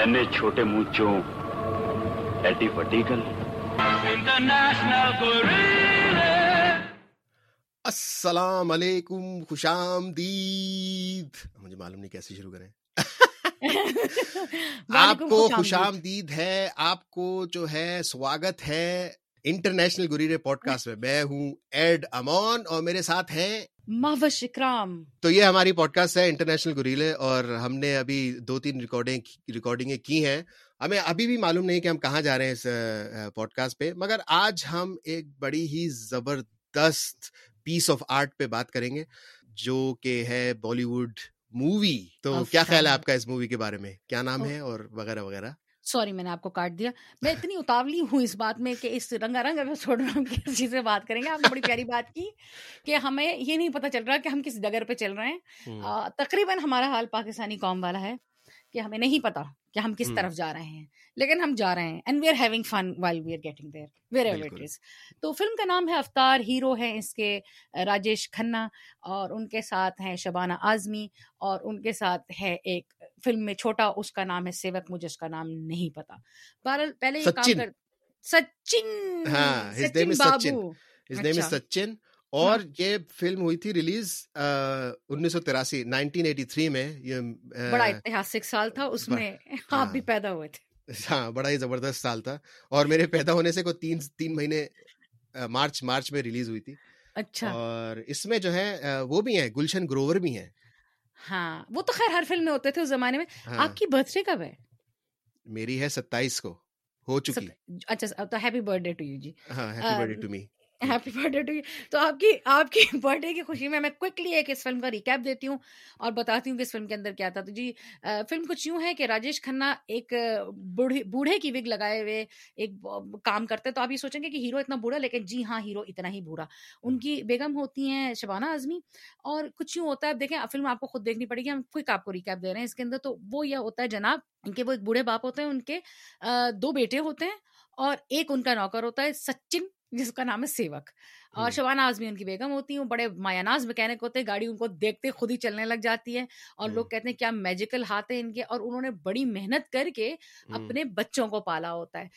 اینے چھوٹے منہ چوں ایڈی وڈی گل السلام علیکم خوش آمدید مجھے معلوم نہیں کیسے شروع کریں آپ کو خوش آمدید ہے آپ کو جو ہے سواگت ہے انٹرنیشنل گریرے پوڈ کاسٹ میں میں ہوں ایڈ امون اور میرے ساتھ ہیں محوش اکرام تو یہ ہماری پوڈ کاسٹ ہے انٹرنیشنل گریلے اور ہم نے ابھی دو تین ریکارڈنگ ریکارڈنگیں کی ہیں۔ ہمیں ابھی بھی معلوم نہیں کہ ہم کہاں جا رہے ہیں اس پوڈ کاسٹ پہ۔ مگر آج ہم ایک بڑی ہی زبردست پیس آف آرٹ پہ بات کریں گے جو کہ ہے بالی ووڈ مووی تو کیا خیال ہے آپ کا اس مووی کے بارے میں؟ کیا نام ہے اور وغیرہ وغیرہ؟ سوری میں نے آپ کو کاٹ دیا۔ میں اتنی اتاولی ہوں اس بات میں کہ اس رنگا رنگ ایپیسوڈ میں ہم کس چیز سے بات کریں گے۔ آپ نے بڑی پیاری بات کی کہ ہمیں یہ نہیں پتہ چل رہا کہ ہم کس ڈگر پہ چل رہے ہیں۔ تقریباً ہمارا حال پاکستانی قوم والا ہے کہ ہمیں نہیں پتا۔ کہ ہم کس طرف جا رہے ہیں۔ لیکن ہم جا رہے ہیں۔ And we are having fun while we are getting there wherever it is تو فلم کا نام ہے افطار ہیرو ہے اس کے راجیش کھنہ اور ان کے ساتھ ہیں شبانہ اعظمی اور ان کے ساتھ ہے ایک فلم میں چھوٹا اس کا نام ہے سیوک مجھے اس کا نام نہیں پتا۔ بہرحال پہلے یہ کام کر سچن سچن بابو۔ سچن۔ اور یہ فلم ہوئی تھی ریلیز انیس سو تراسی نائنٹین ایٹی تھری میں یہ بڑا اتہاسک سال تھا اس میں آپ بھی پیدا ہوئے تھے۔ ہاں بڑا ہی زبردست سال تھا۔ اور میرے پیدا ہونے سے کوئی تین تین مہینے مارچ مارچ میں ریلیز ہوئی تھی۔ اچھا۔ اور اس میں جو ہے وہ بھی ہیں گلشن گروور بھی ہیں۔ ہاں وہ تو خیر ہر فلم میں ہوتے تھے اس زمانے میں۔ آپ کی برتھ ڈے کب ہے؟ میری ہے ستائیس کو ہو چکی۔ اچھا تو happy birthday to you جی۔ ہاں happy birthday to me happy birthday to you تو آپ کی آپ کی برتھ ڈے کی خوشی میں میں کوئکلی ایک اس فلم کا ریکیپ دیتی ہوں اور بتاتی ہوں کہ اس فلم کے اندر کیا تھا۔ تو جی فلم کچھ یوں ہے کہ راجیش کھنہ ایک بوڑھے کی وگ لگائے ہوئے ایک کام کرتے تو آپ یہ سوچیں گے کہ ہیرو اتنا بوڑھا لیکن جی ہاں ہیرو اتنا ہی بوڑھا۔ ان کی بیگم ہوتی ہیں شبانہ اعظمی اور کچھ یوں ہوتا ہے۔ اب دیکھیں فلم آپ کو خود دیکھنی پڑے گی ہم کوئی آپ کو ریکیپ دے رہے ہیں اس کے اندر۔ تو وہ یہ ہوتا ہے جناب ان کے وہ ایک بوڑھے باپ ہوتے ہیں ان کے دو بیٹے ہوتے ہیں اور ایک ان کا نوکر ہوتا ہے سچن جس کا نام ہے سیوک۔ اور شبانہ اعظمی ان کی بیگم ہوتی ہیں بڑے مایا ناز میکینک ہوتے ہیں گاڑی ان کو دیکھتے خود ہی چلنے لگ جاتی ہے اور لوگ کہتے ہیں کیا میجیکل ہاتھ ہے ان کے؟ اور انہوں نے بڑی محنت کر کے اپنے بچوں کو پالا ہوتا ہے۔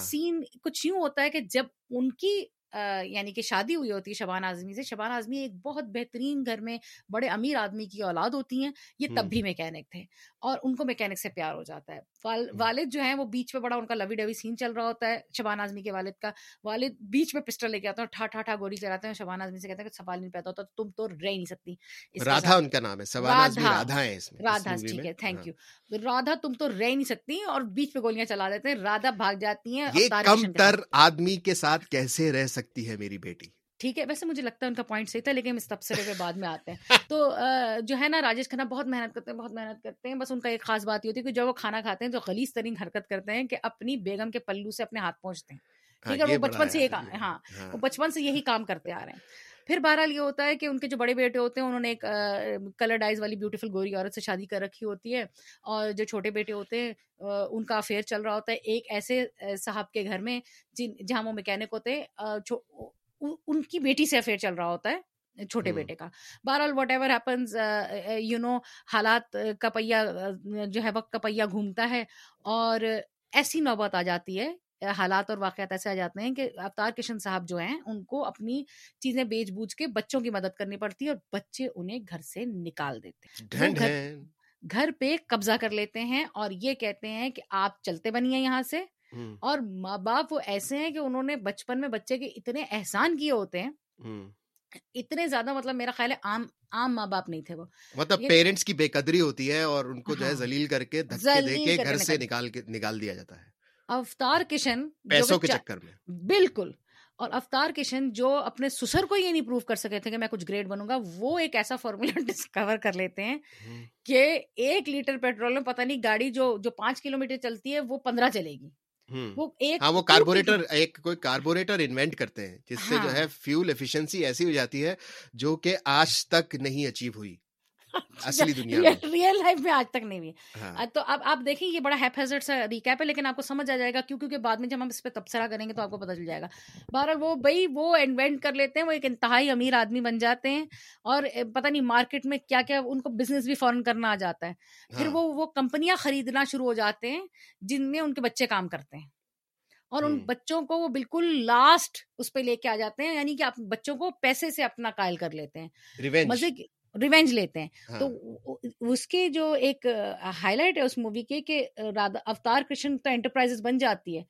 سین کچھ یوں ہوتا ہے کہ جب ان کی یعنی کہ شادی ہوئی ہوتی ہے شبان اعظمی سے شبان اعظمی ایک بہت بہترین گھر میں بڑے امیر آدمی کی اولاد ہوتی ہیں یہ تب بھی میکینک تھے۔ اور ان کو میکینک سے پیار ہو جاتا ہے۔ والد جو ہیں وہ بیچ پہ بڑا ان کا لوی ڈوی سین چل رہا ہوتا ہے شبان اعظمی کے والد کا۔ والد بیچ میں پسٹل لے کے آتا ہے ٹھا ٹھا ٹھا گولی چلاتے ہیں شبان اعظمی سے کہتے ہیں کہ سوال نہیں پیدا ہوتا تم تو رہ نہیں سکتی۔ رادھا ان کا نام ہے رادھا ہے رادھا ٹھیک ہے تھینک یو رادھا تم تو رہ نہیں سکتی اور بیچ پہ گولیاں چلا دیتے ہیں رادھا بھاگ جاتی ہیں یہ کم تر آدمی کے ساتھ کیسے رہ سکتی ہے میری بیٹی؟ ٹھیک ہے ویسے مجھے لگتا ہے ان کا پوائنٹ صحیح تھا لیکن اس تبصرے پہ بعد میں آتے ہیں۔ تو جو ہے نا راجیش کھنہ بہت محنت کرتے ہیں بہت محنت کرتے ہیں۔ بس ان کا ایک خاص بات یہ ہوتی ہے کہ جب وہ کھانا کھاتے ہیں تو خلیص ترین حرکت کرتے ہیں کہ اپنی بیگم کے پلو سے اپنے ہاتھ پہنچتے ہیں۔ ٹھیک ہے وہ بچپن سے کام ہاں وہ بچپن سے یہی کام کرتے آ رہے ہیں۔ پھر بہرحال یہ ہوتا ہے کہ ان کے جو بڑے بیٹے ہوتے ہیں انہوں نے ایک کلر ڈائز والی بیوٹیفل گوری عورت سے شادی کر رکھی ہوتی ہے۔ اور جو چھوٹے بیٹے ہوتے ہیں ان کا افیئر چل رہا ہوتا ہے ایک ایسے صاحب کے گھر میں جن جہاں وہ میکینک ہوتے ہیں ان کی بیٹی سے افیئر چل رہا ہوتا ہے چھوٹے بیٹے کا بہرحال whatever happens you know حالات کا پہیا جو ہے وقت کا پہیا گھومتا ہے اور ایسی نوبت آ جاتی ہے حالات اور واقعات ایسے آ جاتے ہیں کہ اوتار کشن صاحب جو ہیں ان کو اپنی چیزیں بیچ بوجھ کے بچوں کی مدد کرنی پڑتی ہے اور بچے انہیں گھر سے نکال دیتے ہیں گھر پہ قبضہ کر لیتے ہیں اور یہ کہتے ہیں کہ آپ چلتے بنیے یہاں سے اور ماں باپ وہ ایسے ہیں کہ انہوں نے بچپن میں بچے کے اتنے احسان کیے ہوتے ہیں۔ اتنے زیادہ مطلب میرا خیال ہے عام عام ماں باپ نہیں تھے وہ۔ مطلب پیرنٹس کی بے قدری ہوتی ہے اور ان کو جو ہے ذلیل کر کے دھکے دے کے گھر سے نکال کے نکال دیا جاتا ہے۔ افطار کشن پیسوں کے چکر میں۔ بالکل۔ اور افطار کشن جو اپنے سسر کو یہ نہیں پروف کر سکے تھے کہ میں کچھ گریڈ بنوں گا وہ ایک ایسا فارمولا ڈسکور کر لیتے ہیں کہ ایک لیٹر پیٹرول میں پتہ نہیں گاڑی جو جو پانچ کلو میٹر چلتی ہے وہ پندرہ چلے گی۔ وہ ایک ہاں وہ کاربوریٹر ایک کوئی کاربوریٹر انوینٹ کرتے ہیں جس سے جو ہے فیول ایفیشنسی ایسی ہو جاتی ہے جو کہ آج تک نہیں اچیو ہوئی۔ اصلی دنیا میں۔ ریئل لائف میں آج تک نہیں ہوئی۔ ہاں۔ تو اب آپ دیکھیں یہ بڑا ہیپ سا ریکیپ ہے۔ لیکن آپ کو سمجھ آ جائے گا کیوں کیونکہ بعد میں جب ہم اس پہ تبصرہ کریں گے تو آپ کو پتہ چل جائے گا۔ بہرحال وہ بھائی وہ انوینٹ کر لیتے ہیں وہ ایک انتہائی امیر آدمی بن جاتے ہیں اور پتہ نہیں مارکیٹ میں کیا کیا ان کو بزنس بھی فوراً کرنا آ جاتا ہے۔ پھر ہاں، وہ وہ کمپنیاں خریدنا شروع ہو جاتے ہیں جن میں ان کے بچے کام کرتے ہیں۔ اور ان۔ بچوں کو وہ بالکل لاسٹ اس پہ لے کے آ جاتے ہیں یعنی کہ آپ بچوں کو پیسے سے اپنا قائل کر لیتے ہیں۔ مزے ریونج لیتے ہیں۔ ہاں، تو اس کے جو ایک ہائی لائٹ ہے اس مووی کے کہ اوتار کرشن تو انٹرپرائز بن جاتی ہے۔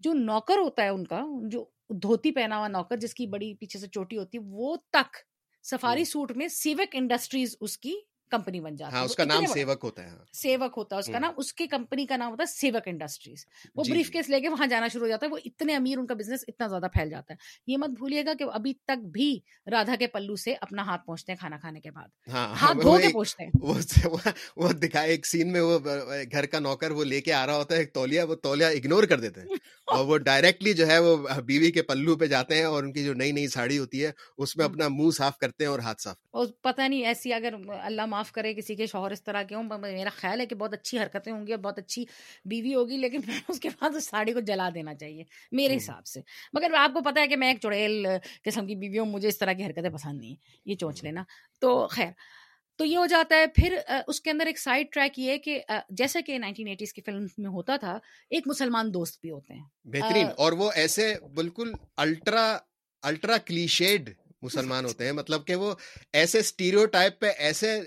جو نوکر ہوتا ہے ان کا جو دھوتی پہنا ہوا نوکر جس کی بڑی پیچھے سے چوٹی ہوتی ہے وہ تک سفاری ہوں۔ سوٹ میں سیوک انڈسٹریز اس کی کمپنی بن جاتی ہاں ہے اس کا نام سیوک ہوتا ہے ہاں۔ سیوک ہوتا ہے اس کا۔ نام اس کی کمپنی کا نام ہوتا ہے سیوک انڈسٹریز۔ وہ جی، بریف جی۔ کیس لے کے وہاں جانا شروع ہو جاتا ہے وہ اتنے امیر ان کا بزنس اتنا زیادہ پھیل جاتا ہے۔ یہ مت بھولیے گا کہ ابھی تک بھی رادھا کے پلو سے اپنا ہاتھ پہنچتے ہیں کھانا کھانے کے بعد۔ ہاں ہاتھ دھو کے پہنچتے ہیں۔ وہ دکھائے ایک سین میں وہ گھر کا نوکر وہ لے کے آ رہا ہوتا ہے ایک تولیہ وہ تولیہ اگنور کر دیتے ہیں۔ اور وہ ڈائریکٹلی جو ہے وہ بیوی کے پلو پہ جاتے ہیں اور ان کی جو نئی نئی ساڑی ہوتی ہے اس میں۔ اپنا منہ صاف کرتے ہیں اور ہاتھ صاف اور پتہ نہیں ایسی اگر اللہ معاف کرے کسی کے شوہر اس طرح کے ہوں میرا خیال ہے کہ بہت اچھی حرکتیں ہوں گی اور بہت اچھی بیوی ہوگی لیکن اس کے بعد اس ساڑی کو جلا دینا چاہیے میرے۔ حساب سے مگر آپ کو پتا ہے کہ میں ایک چڑیل قسم کی بیوی ہوں مجھے اس طرح کی حرکتیں پسند نہیں ہیں یہ چونچ لینا تو خیر تو یہ ہو جاتا ہے پھر اس کے اندر ایک سائڈ ٹریک یہ ہے کہ جیسے کہ نائنٹین ایٹیز کی فلم میں ہوتا تھا ایک مسلمان دوست بھی ہوتے ہیں۔ بہترین اور وہ ایسے بالکل الٹرا الٹرا کلیشیڈ مسلمان ہوتے ہیں۔ مطلب کہ وہ ایسے اسٹیریو ٹائپ پہ ایسے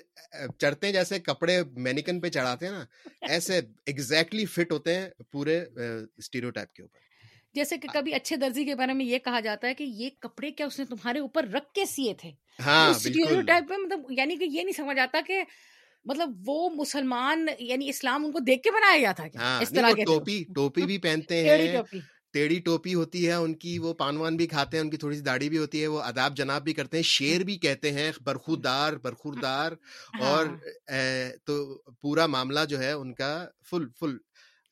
چڑھتے ہیں جیسے کپڑے مینیکن پہ چڑھاتے ہیں نا۔ ایسے ایگزیکٹلی فٹ ہوتے ہیں پورے اسٹیریو ٹائپ کے اوپر۔ جیسے کہ کبھی اچھے درزی کے بارے میں یہ کہا جاتا ہے کہ یہ کپڑے کیا اس نے تمہارے اوپر رکھ کے سیے تھے؟ ہاں بالکل۔ ٹائپ میں مطلب یعنی کہ یہ نہیں سمجھ آتا کہ مطلب وہ مسلمان یعنی اسلام ان کو دیکھ کے بنایا گیا تھا ہاں اس طرح کے ٹوپی ٹوپی بھی پہنتے ہیں۔ ٹیڑھی ٹوپی ہوتی ہے ان کی وہ پان وان بھی کھاتے ہیں ان کی تھوڑی سی داڑھی بھی ہوتی ہے وہ اداب جناب بھی کرتے ہیں شیر بھی کہتے ہیں برخودار برخوردار۔ اور ہاں۔ تو پورا معاملہ جو ہے ان کا فل فل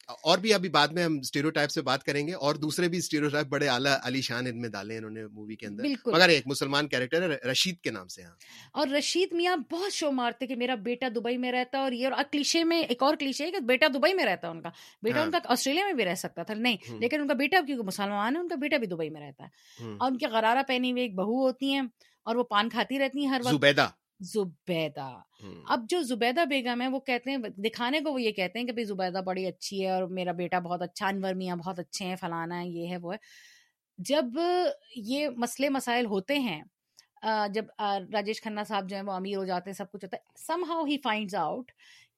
اور بھی ابھی بعد میں ہم اسٹیریو ٹائپ سے بات کریں گے اور دوسرے بھی اسٹیریو ٹائپ بڑے اعلیٰ علی شان ان میں ڈالے انہوں نے مووی کے اندر۔ بالکل۔ مگر ایک مسلمان کیریکٹر ہے رشید کے نام سے ہاں۔ اور رشید میاں بہت شو مارتے کہ میرا بیٹا دبئی میں رہتا اور یہ اور کلیشے میں ایک اور کلیشے ہے کہ بیٹا دبئی میں رہتا ہے ان کا۔ بیٹا ہاں۔ ان کا آسٹریلیا میں بھی رہ سکتا تھا نہیں لیکن ان کا بیٹا کیونکہ مسلمان ہے ان کا بیٹا بھی دبئی میں رہتا ہے۔ اور ان کے غرارہ پہنی ہوئی ایک بہو ہوتی ہیں اور وہ پان کھاتی رہتی ہیں ہر وقت۔ زبیدہ۔ زبیدہ۔ اب جو زبیدہ بیگم ہے وہ کہتے ہیں دکھانے کو وہ یہ کہتے ہیں کہ بھائی زبیدہ بڑی اچھی ہے اور میرا بیٹا بہت اچھا انور میاں بہت اچھے ہیں فلانا ہے یہ ہے وہ ہے۔ جب یہ مسئلے مسائل ہوتے ہیں جب راجیش کھنہ صاحب جو ہیں وہ امیر ہو جاتے ہیں سب کچھ ہوتا ہے somehow he finds out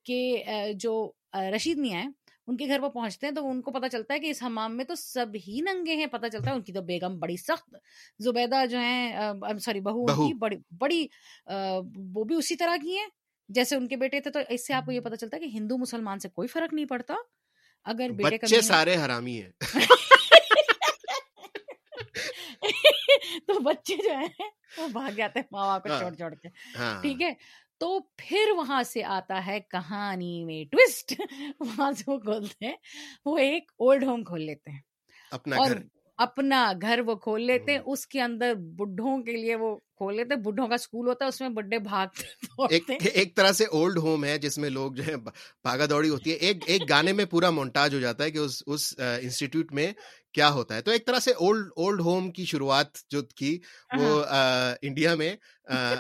کہ جو رشید میاں ہیں ان کے گھر وہ پہنچتے ہیں تو ان کو پتا چلتا ہے کہ اس حمام میں تو سب ہی ننگے ہیں پتا چلتا ہے ان کی تو بیگم بڑی سخت زبیدہ جو ہیں سوری بہو ان کی بڑی بڑی وہ بھی اسی طرح کی ہیں۔ جیسے ان کے بیٹے تھے تو اس سے آپ کو یہ پتا چلتا ہے کہ ہندو مسلمان سے کوئی فرق نہیں پڑتا۔ اگر بیٹے بچے سارے حرامی ہیں۔ تو بچے جو ہیں وہ بھاگ جاتے ہیں ماں باپ کو چھوڑ چھوڑ کے۔ ٹھیک ہے؟ تو پھر وہاں سے آتا ہے کہانی میں ٹوسٹ۔ وہاں سے وہ کھولتے ہیں وہ ایک اولڈ ہوم کھول لیتے ہیں۔ اپنا اور گھر۔ اپنا گھر وہ کھول لیتے ہیں اس کے اندر بڈھوں کے لیے وہ کھول لیتے ہیں۔ بڈھوں کا اسکول ہوتا ہے اس میں بڈھے بھاگتے ایک طرح سے اولڈ ہوم ہے جس میں لوگ جو ہے بھاگا دوڑی ہوتی ہے۔ ایک ایک گانے میں پورا مونٹاج ہو جاتا ہے کہ اس اس انسٹیٹیوٹ میں کیا ہوتا ہے؟ تو ایک طرح سے اولڈ اولڈ ہوم کی شروعات جو کی وہ انڈیا میں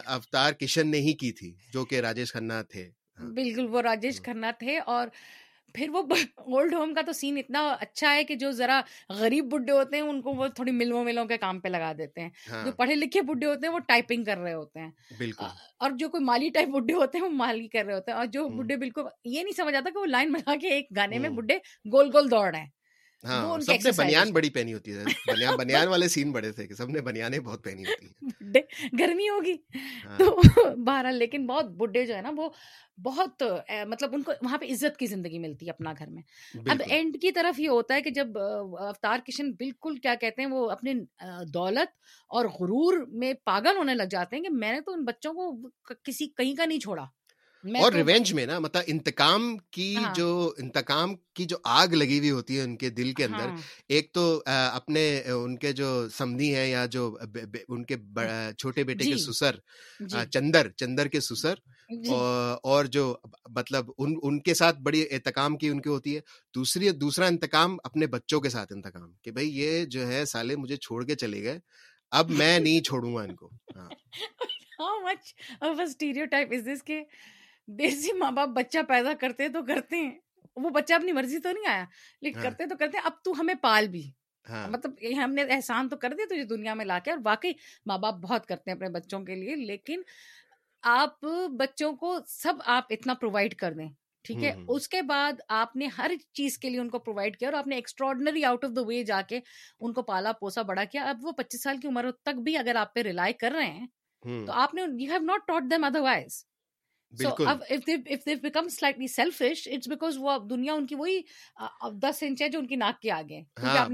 اوتار کشن نے ہی کی تھی جو کہ راجیش کھنہ تھے۔ بالکل وہ راجیش کھنہ تھے اور پھر وہ اولڈ ہوم کا تو سین اتنا اچھا ہے کہ جو ذرا غریب بڈھے ہوتے ہیں ان کو وہ تھوڑی ملوں ملوں کے کام پہ لگا دیتے ہیں۔ جو پڑھے لکھے بڈھے ہوتے ہیں وہ ٹائپنگ کر رہے ہوتے ہیں۔ بالکل۔ اور جو کوئی مالی ٹائپ بڈھے ہوتے ہیں وہ مالی کر رہے ہوتے ہیں۔ اور جو بڈھے بالکل یہ نہیں سمجھ آتا کہ وہ لائن بنا کے ایک گانے میں بڈھے گول گول دوڑ رہے ہیں۔ ہاں سب نے بنیان بڑی پہنی ہوتی ہے۔ بنیان والے سین بڑے تھے کہ سب نے بنیانے بہت پہنی ہوتی ہیں۔ گرمی ہوگی۔ تو بہرحال لیکن بہت بڈھے جو ہے نا وہ بہت مطلب ان کو وہاں پہ عزت کی زندگی ملتی ہے اپنا گھر میں۔ اب اینڈ کی طرف یہ ہوتا ہے کہ جب اوتار کشن بالکل کیا کہتے ہیں وہ اپنے دولت اور غرور میں پاگل ہونے لگ جاتے ہیں کہ میں نے تو ان بچوں کو کسی کہیں کا نہیں چھوڑا۔ اور ریونج میں نا مطلب انتقام کی ہاں۔ جو انتقام کی جو آگ لگی ہوئی ہوتی ہے ان کے دل کے اندر ہاں۔ ایک تو اپنے ان کے جو سمدھی ہیں یا جو ان کے چھوٹے بیٹے کے جی سسر جی۔ چندر چندر کے سسر جی۔ اور اور جو مطلب ان ان کے ساتھ بڑی انتقام کی ان کی ہوتی ہے دوسری دوسرا انتقام اپنے بچوں کے ساتھ انتقام کہ بھائی یہ جو ہے سالے مجھے چھوڑ کے چلے گئے اب میں نہیں چھوڑوں گا ان کو۔ ہاں۔ دیسی ماں باپ بچہ پیدا کرتے تو کرتے ہیں وہ بچہ اپنی مرضی تو نہیں آیا لیکن کرتے تو کرتے اب تو ہمیں پال بھی مطلب یہ ہم نے احسان تو کر دیا تجھے دنیا میں لا کے اور واقعی ماں باپ بہت کرتے ہیں اپنے بچوں کے لیے لیکن آپ بچوں کو سب آپ اتنا پرووائڈ کر دیں ٹھیک ہے اس کے بعد آپ نے ہر چیز کے لیے ان کو پرووائڈ کیا اور آپ نے extraordinary out of the way جا کے ان کو پالا پوسا بڑا کیا اب وہ پچیس سال کی عمر تک بھی اگر آپ پہ ریلائی کر رہے ہیں تو آپ نے you have not taught them otherwise this inch ہے جو ان کی ناک کے آگے ہے ہاں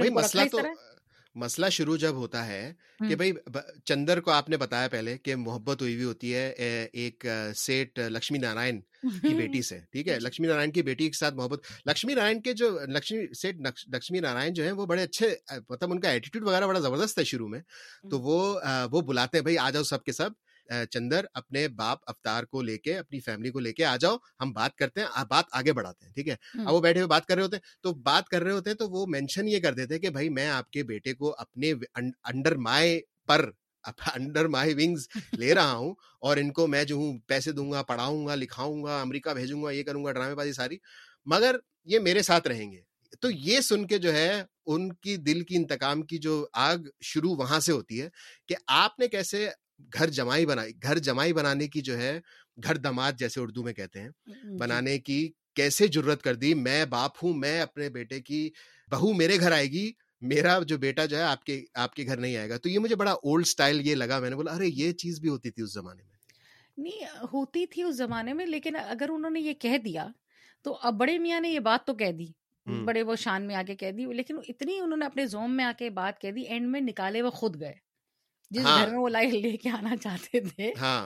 مسئلہ شروع جب ہوتا ہے کہ بھائی چندر کو آپ نے بتایا پہلے کہ محبت ہوئی ہوئی ہوتی ہے ایک سیٹ لکشمی نارائن کی بیٹی سے ٹھیک ہے؟ لکشمی نارائن کی بیٹی کے ساتھ محبت لکشمی نارائن کے جو لکشمی سیٹ لکشمی نارائن جو ہیں وہ بڑے اچھے مطلب ان کا ایٹیٹیوڈ وغیرہ بڑا زبردست ہے شروع میں۔ تو وہ وہ بلاتے ہیں بھائی آ جاؤ سب کے سب۔ چندر اپنے باپ افطار کو لے کے اپنی فیملی کو لے کے آ جاؤ ہم بات کرتے ہیں بات آگے بڑھاتے ہیں ٹھیک ہے؟ اب وہ بیٹھے ہوئے بات کر رہے ہوتے ہیں تو بات کر رہے ہوتے ہیں تو وہ مینشن یہ کر دیتے ہیں کہ بھائی میں آپ کے بیٹے کو اپنے انڈر مائے پر انڈر مائی ونگز لے رہا ہوں اور ان کو میں جو ہوں پیسے دوں گا پڑھاؤں گا لکھاؤں گا امریکہ بھیجوں گا یہ کروں گا ڈرامے بازی ساری۔ مگر یہ میرے ساتھ رہیں گے۔ تو یہ سن کے جو ہے ان کی دل کی انتقام کی جو آگ شروع وہاں سے ہوتی ہے کہ آپ نے کیسے گھر جمائی بنائی گھر جمائی بنانے کی جو ہے گھر دماد جیسے اردو میں کہتے ہیں۔ جی۔ بنانے کی کیسے جرت کر دی؟ میں باپ ہوں میں اپنے بیٹے کی بہو میرے گھر آئے گی میرا جو بیٹا جو ہے آپ کے آپ کے گھر نہیں آئے گا۔ تو یہ مجھے بڑا اولڈ سٹائل یہ لگا میں نے بولا ارے یہ چیز بھی ہوتی تھی اس زمانے میں۔ نہیں ہوتی تھی اس زمانے میں لیکن اگر انہوں نے یہ کہہ دیا تو اب بڑے میاں نے یہ بات تو کہہ دی۔ بڑے وہ شان میں آ کے کہہ دی لیکن اتنی انہوں نے اپنے زوم میں آ کے بات کہہ دی اینڈ میں نکالے وہ خود گئے۔ جس ہاں۔ گھر میں وہ لائے لے کے آنا چاہتے تھے۔ ہاں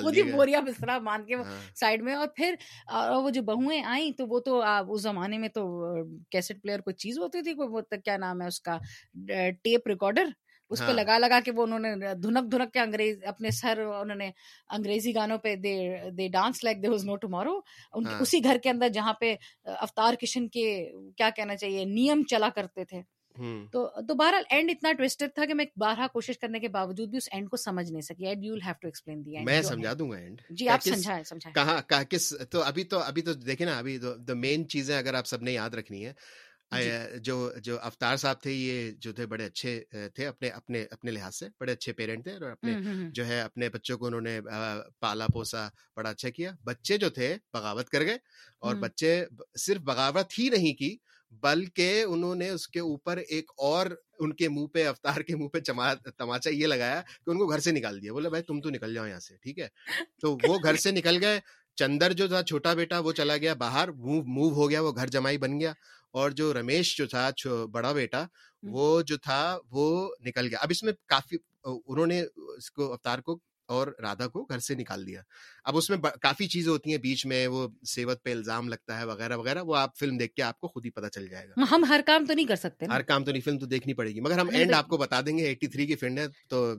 خود ہی دیے۔ گئے بوریا بسترا مان کے ہاں۔ سائڈ میں اور پھر وہ جو بہویں آئیں تو وہ تو اس زمانے میں تو کیسٹ پلیئر کوئی چیز ہوتی تھی کوئی کیا نام ہے اس کا ٹیپ ریکارڈر۔ اس پہ ہاں۔ لگا لگا کے وہ انہوں نے دھنک دھنک کے انگریز اپنے سر انہوں نے انگریزی گانوں پہ دے دے dance like they was no tomorrow. ان کے ہاں۔ اسی گھر کے اندر جہاں پہ افطار کشن کے کیا کہنا چاہیے نیم چلا کرتے تھے۔ تو تو بہرحال اینڈ اتنا ٹویسٹڈ تھا کہ میں بارہا کوشش کرنے کے باوجود بھی اس اینڈ کو سمجھ نہیں سکی۔ And you have to explain the and میں سمجھا دوں گا اینڈ جی آپ کس سمجھائیں سمجھائیں کہاں کس تو ابھی تو ابھی تو دیکھیں نا ابھی تو مین چیزیں اگر آپ سب نے یاد رکھنی ہے جی۔ جو جو افطار صاحب تھے یہ جو تھے بڑے اچھے تھے اپنے اپنے اپنے لحاظ سے۔ بڑے اچھے پیرنٹ تھے اور اپنے جو ہے اپنے بچوں کو انہوں نے پالا پوسا بڑا اچھا کیا۔ بچے جو تھے بغاوت کر گئے اور بچے صرف بغاوت ہی نہیں کی بلکہ انہوں نے اس کے اوپر ایک اور ان کے منہ پہ افطار کے منہ پہ تماچا یہ لگایا کہ ان کو گھر سے نکال دیا۔ بولے بھائی تم تو نکل جاؤ یہاں سے ٹھیک ہے؟ تو وہ گھر سے نکل گئے۔ چندر جو تھا چھوٹا بیٹا وہ چلا گیا باہر۔ موو ہو گیا وہ گھر جمائی بن گیا۔ اور جو رمیش جو تھا بڑا بیٹا وہ جو تھا وہ نکل گیا۔ اب اس میں کافی انہوں نے اس کو افطار کو اور رادھا کو گھر سے نکال دیا۔ اب اس میں ب- کافی چیزیں ہوتی ہیں بیچ میں وہ سیوت پہ الزام لگتا ہے وغیرہ وغیرہ وہ آپ فلم دیکھ کے آپ کو خود ہی پتہ چل جائے گا۔ ہم ہر کام تو نہیں کر سکتے ہر کام تو نہیں فلم تو دیکھنی پڑے گی۔ مگر ہم اینڈ آپ کو بتا دیں گے ایٹی تھری کی فلم ہے تو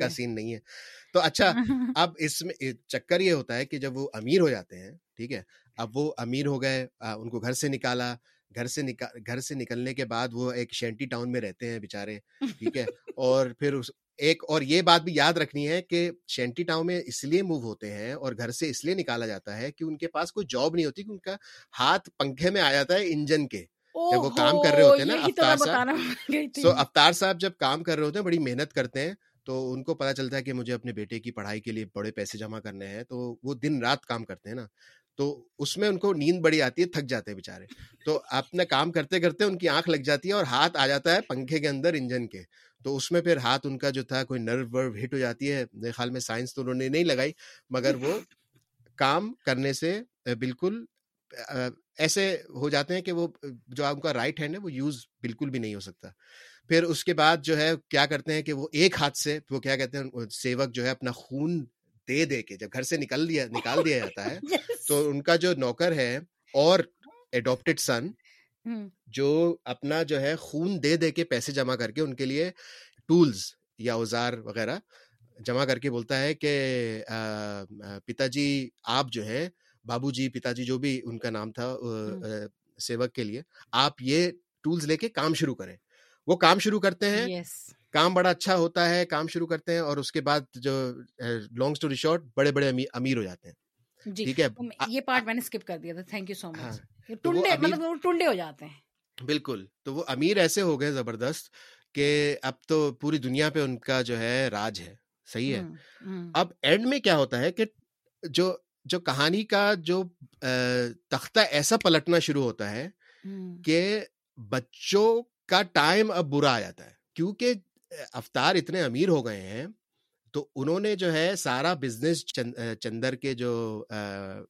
کا۔ سین نہیں ہے۔ تو اچھا اب اس میں چکر یہ ہوتا ہے کہ جب وہ امیر ہو جاتے ہیں ٹھیک ہے اب وہ امیر ہو گئے ان کو گھر سے نکالا۔ گھر سے نکال گھر سے نکلنے کے بعد وہ ایک شینٹی ٹاؤن میں رہتے ہیں بےچارے ٹھیک ہے اور پھر ایک اور یہ بات بھی یاد رکھنی ہے کہ شینٹی ٹاؤن میں اس لیے موو ہوتے ہیں اور گھر سے اس لیے نکالا جاتا ہے کہ ان کے پاس کوئی جاب نہیں ہوتی کہ ان کا ہاتھ پنکھے میں آ جاتا ہے انجن کے۔ جب وہ کام کر رہے ہوتے ہیں نا افطار صاحب۔ سو افطار صاحب جب کام کر رہے ہوتے ہیں بڑی محنت کرتے ہیں تو ان کو پتا چلتا ہے کہ مجھے اپنے بیٹے کی پڑھائی کے لیے بڑے پیسے جمع کرنے ہیں تو وہ دن رات کام کرتے ہیں نا۔ تو اس میں ان کو نیند بڑی آتی ہے، تھک جاتے ہیں بےچارے تو اپنا کام کرتے کرتے ان کی آنکھ لگ جاتی ہے اور ہاتھ آ جاتا ہے پنکھے کے اندر انجن کے۔ تو اس میں پھر ہاتھ ان کا جو تھا، کوئی نرو ورو ہٹ ہو جاتی ہے۔ میرے خیال میں سائنس تو انہوں نے نہیں لگائی، مگر وہ کام کرنے سے بالکل ایسے ہو جاتے ہیں کہ وہ، جو ان کا رائٹ ہینڈ ہے، وہ یوز بالکل بھی نہیں ہو سکتا۔ پھر اس کے بعد جو ہے، کیا کرتے ہیں کہ وہ ایک ہاتھ سے، وہ کیا کہتے ہیں سیوک جو ہے، اپنا خون دے دے کے جب گھر سے نکل دیا نکال دیا جاتا ہے تو ان کا جو نوکر ہے اور اڈاپٹیڈ سن جو اپنا جو ہے خون دے دے کے پیسے جمع کر کے ان کے لیے ٹولز یا اوزار وغیرہ جمع کر کے بولتا ہے کہ پتا جی آپ جو ہے بابو جی پتا جی جو بھی ان کا نام تھا سیوک کے لیے آپ یہ ٹولز لے کے کام شروع کریں۔ وہ کام شروع کرتے ہیں۔ کام بڑا اچھا ہوتا ہے کام شروع کرتے ہیں اور اس کے بعد جو لانگ اسٹوری شارٹ بڑے بڑے امیر ہو جاتے ہیں۔ جی ٹھیک ہے؟ یہ پارٹ میں نے اسکپ کر دیا تھا۔ تھینک یو سو مچ مطلب ٹنڈے ہو جاتے ہیں۔ بالکل۔ تو وہ امیر ایسے ہو گئے زبردست کہ اب تو پوری دنیا پہ ان کا جو ہے راج ہے۔ صحیح ہے۔ اب اینڈ میں کیا ہوتا ہے کہ جو جو کہانی کا جو تختہ ایسا پلٹنا شروع ہوتا ہے کہ بچوں کا ٹائم اب برا آ جاتا ہے۔ کیونکہ افطار اتنے امیر ہو گئے ہیں تو انہوں نے جو ہے سارا بزنس چندر کے جو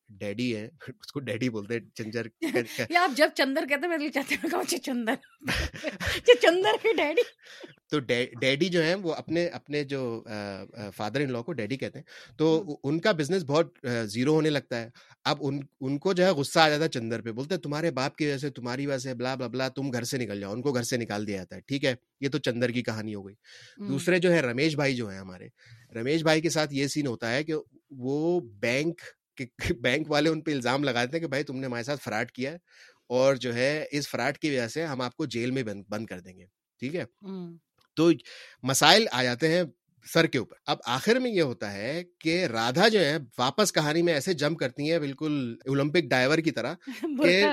ڈیڈی ہیں اس کو ڈیڈی بولتے ہیں چندر آپ جب چندر کہتے ہیں میں چاہتے ہیں چندر۔ چندر کے ڈیڈی۔ تو ڈیڈی جو ہیں وہ اپنے اپنے جو فادر ان لا کو ڈیڈی کہتے ہیں۔ تو ان کا بزنس بہت زیرو ہونے لگتا ہے۔ اب ان ان کو جو ہے غصہ آ جاتا ہے چندر پہ بولتے تمہارے باپ کی وجہ سے تمہاری وجہ سے بلا بلا بلا تم گھر سے نکل جاؤ ان کو گھر سے نکال دیا جاتا ہے ٹھیک ہے؟ یہ تو چندر کی کہانی ہو گئی۔ دوسرے جو ہے رمیش بھائی جو ہیں ہمارے رمیش بھائی کے ساتھ یہ سین ہوتا ہے کہ وہ بینک بینک والے ان پہ الزام لگاتے ہیں کہ بھائی تم نے ہمارے ساتھ فراڈ کیا ہے اور جو ہے اس فراڈ کی وجہ سے ہم آپ کو جیل میں بند کر دیں گے۔ ٹھیک ہے؟ تو مسائل آ جاتے ہیں سر کے اوپر۔ اب آخر میں یہ ہوتا ہے کہ رادھا جو ہے واپس کہانی میں ایسے جم کرتی ہیں بالکل اولمپک ڈائیور کی طرح کہ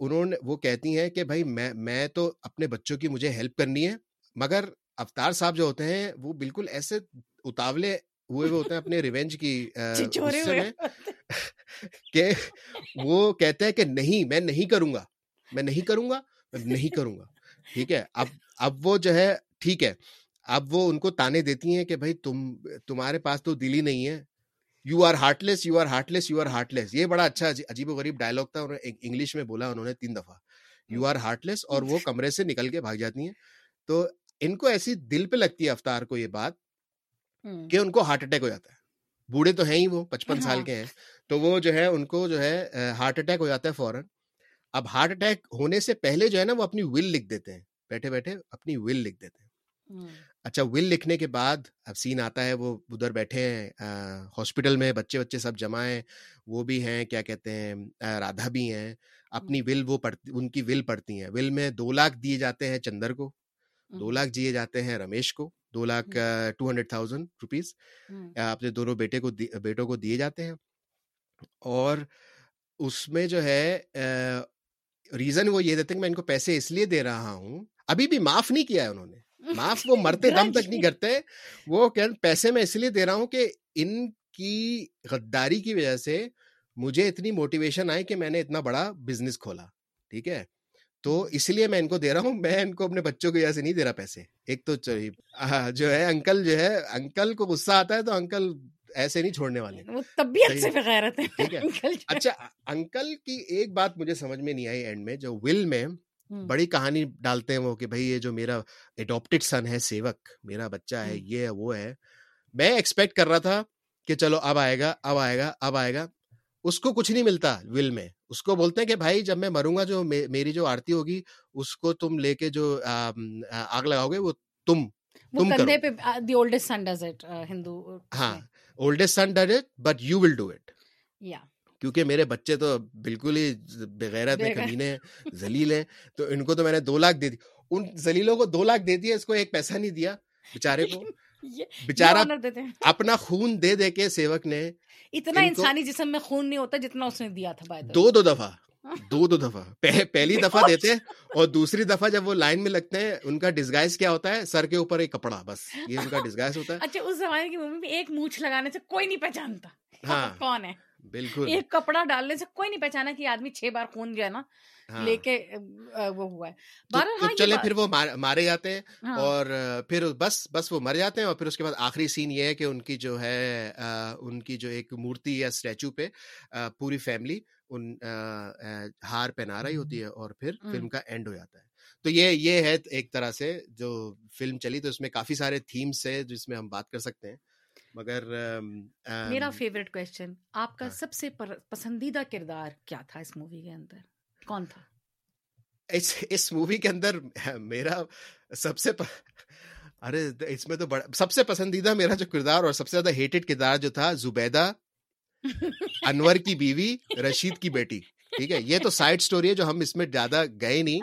انہوں نے وہ کہتی ہیں کہ بھائی میں میں تو اپنے بچوں کی مجھے ہیلپ کرنی ہے مگر افطار صاحب جو ہوتے ہیں وہ بالکل ایسے اتاولے ہوئے ہوئے ہوتے ہیں اپنے ریونج کی میں کہ وہ کہتے ہیں کہ نہیں میں نہیں کروں گا میں نہیں کروں گا میں نہیں کروں گا۔ ٹھیک ہے اب اب وہ جو ہے ٹھیک ہے اب وہ ان کو تانے دیتی ہیں کہ بھائی تم تمہارے پاس تو دل ہی نہیں ہے۔ You are heartless you are heartless you are heartless یہ بڑا اچھا عجیب و غریب ڈائلگ تھا انگلش میں بولا انہوں نے تین دفعہ. یو آر ہارٹ لیس اور وہ کمرے سے نکل کے بھاگ جاتی ہیں۔ تو ان کو ایسی دل پہ لگتی ہے افطار کو یہ بات کہ ان کو ہارٹ اٹیک ہو جاتا ہے۔ بوڑھے تو ہیں ہی وہ پچپن سال ہاں۔ کے ہیں۔ تو وہ جو ہے ان کو جو ہے ہارٹ اٹیک ہو جاتا ہے فوراً۔ اب ہارٹ اٹیک ہونے سے پہلے جو ہے نا وہ اپنی ول لکھ دیتے ہیں۔ بیٹھے بیٹھے اپنی ول لکھ دیتے ہیں۔ اچھا ول لکھنے کے بعد اب سین آتا ہے وہ ادھر بیٹھے ہیں ہاسپٹل میں بچے بچے سب جمع ہیں وہ بھی ہیں کیا کہتے ہیں رادھا بھی ہیں اپنی ول وہ پڑھتی ان کی ول پڑھتی ہیں۔ ول میں دو لاکھ دیے جاتے ہیں چندر کو دو لاکھ دیے جاتے ہیں رمیش کو دو lakh two hundred thousand rupees اپنے دونوں بیٹے کو بیٹوں کو دیے جاتے ہیں۔ اور اس میں جو ہے ریزن وہ یہ دیتے ہیں کہ میں ان کو پیسے اس لیے دے رہا ہوں ابھی بھی معاف نہیں کیا ہے انہوں نے۔ معاف وہ مرتے دم تک نہیں کرتے وہ کہ پیسے میں اس لیے دے رہا ہوں کہ ان کی غداری کی وجہ سے مجھے اتنی موٹیویشن آئی کہ میں نے اتنا بڑا بزنس کھولا ٹھیک ہے تو اس لیے میں ان کو دے رہا ہوں میں ان کو اپنے بچوں کی وجہ سے نہیں دے رہا پیسے ایک تو جو ہے انکل جو ہے انکل کو غصہ آتا ہے تو انکل ایسے نہیں چھوڑنے والے طبیعت سے بغیرت اچھا انکل کی ایک بات مجھے سمجھ میں نہیں آئی اینڈ میں جو ول میں بڑی کہانی ڈالتے ہیں وہ کہ بھائی یہ جو میرا اڈاپٹیڈ سن ہے سیوک میرا بچہ ہے یہ وہ ہے۔ میں ایکسپیکٹ کر رہا تھا کہ چلو اب آئے گا اب آئے گا اب آئے گا۔ اس کو کچھ نہیں ملتا ول میں۔ اس کو بولتے ہیں کہ بھائی جب میں مروں گا جو میری جو آرتی ہوگی اس کو تم لے کے جو آگ لگاؤ گے وہ تم تم ہاں oldest son does it but you will do it کیونکہ میرے بچے تو بالکل ہی بغیرت ہیں کمینے ذلیل ہیں تو ان کو تو میں نے دو لاکھ دے دی۔ ان ذلیلوں کو دو لاکھ دے دیا اس کو ایک پیسہ نہیں دیا بےچارے کو۔ بےچارا اپنا خون دے دے کے سیوک نے اتنا انسانی جسم میں خون نہیں ہوتا جتنا اس نے دیا تھا دو دو دفعہ دو دو دفعہ۔ پہلی دفعہ دیتے اور دوسری دفعہ جب وہ لائن میں لگتے ہیں ان کا ڈسگائز کیا ہوتا ہے؟ سر کے اوپر ایک کپڑا بس یہ ان کا ڈسگائز ہوتا ہے۔ اچھا اس زمانے کی مووی میں ایک مونچھ لگانے سے کوئی نہیں پہچانتا۔ ہاں۔ کون ہے؟ بالکل۔ ایک کپڑا ڈالنے سے کوئی نہیں پہچانا کہ آدمی چھ بار خون ہے نا۔ ہاں۔ لے کے وہ ہوا ہے۔ چلے پھر وہ مارے جاتے ہیں ہاں۔ اور پھر بس بس وہ مر جاتے ہیں اور پھر اس کے بعد آخری سین یہ ہے کہ ان کی جو ہے ان کی جو ایک مورتی یا اسٹیچو پہ پوری فیملی ان ہار پہنا رہی ہوتی ہے اور پھر فلم کا اینڈ ہو جاتا ہے۔ تو یہ یہ ہے ایک طرح سے جو فلم چلی تو اس میں کافی سارے تھیمس ہے جس میں ہم بات کر سکتے ہیں۔ مگر میرا فیوریٹ کوشچن آپ کا ہاں۔ سب سے پسندیدہ کردار کیا تھا اس مووی کے اندر؟ کون تھا؟ اس اس مووی کے اندر میرا سب سے ارے اس میں تو بڑا سب سے پسندیدہ میرا جو کردار اور سب سے زیادہ ہیٹڈ کردار جو تھا زبیدہ انور کی بیوی رشید کی بیٹی۔ ٹھیک ہے؟ یہ تو سائڈ سٹوری ہے جو ہم اس میں زیادہ گئے نہیں۔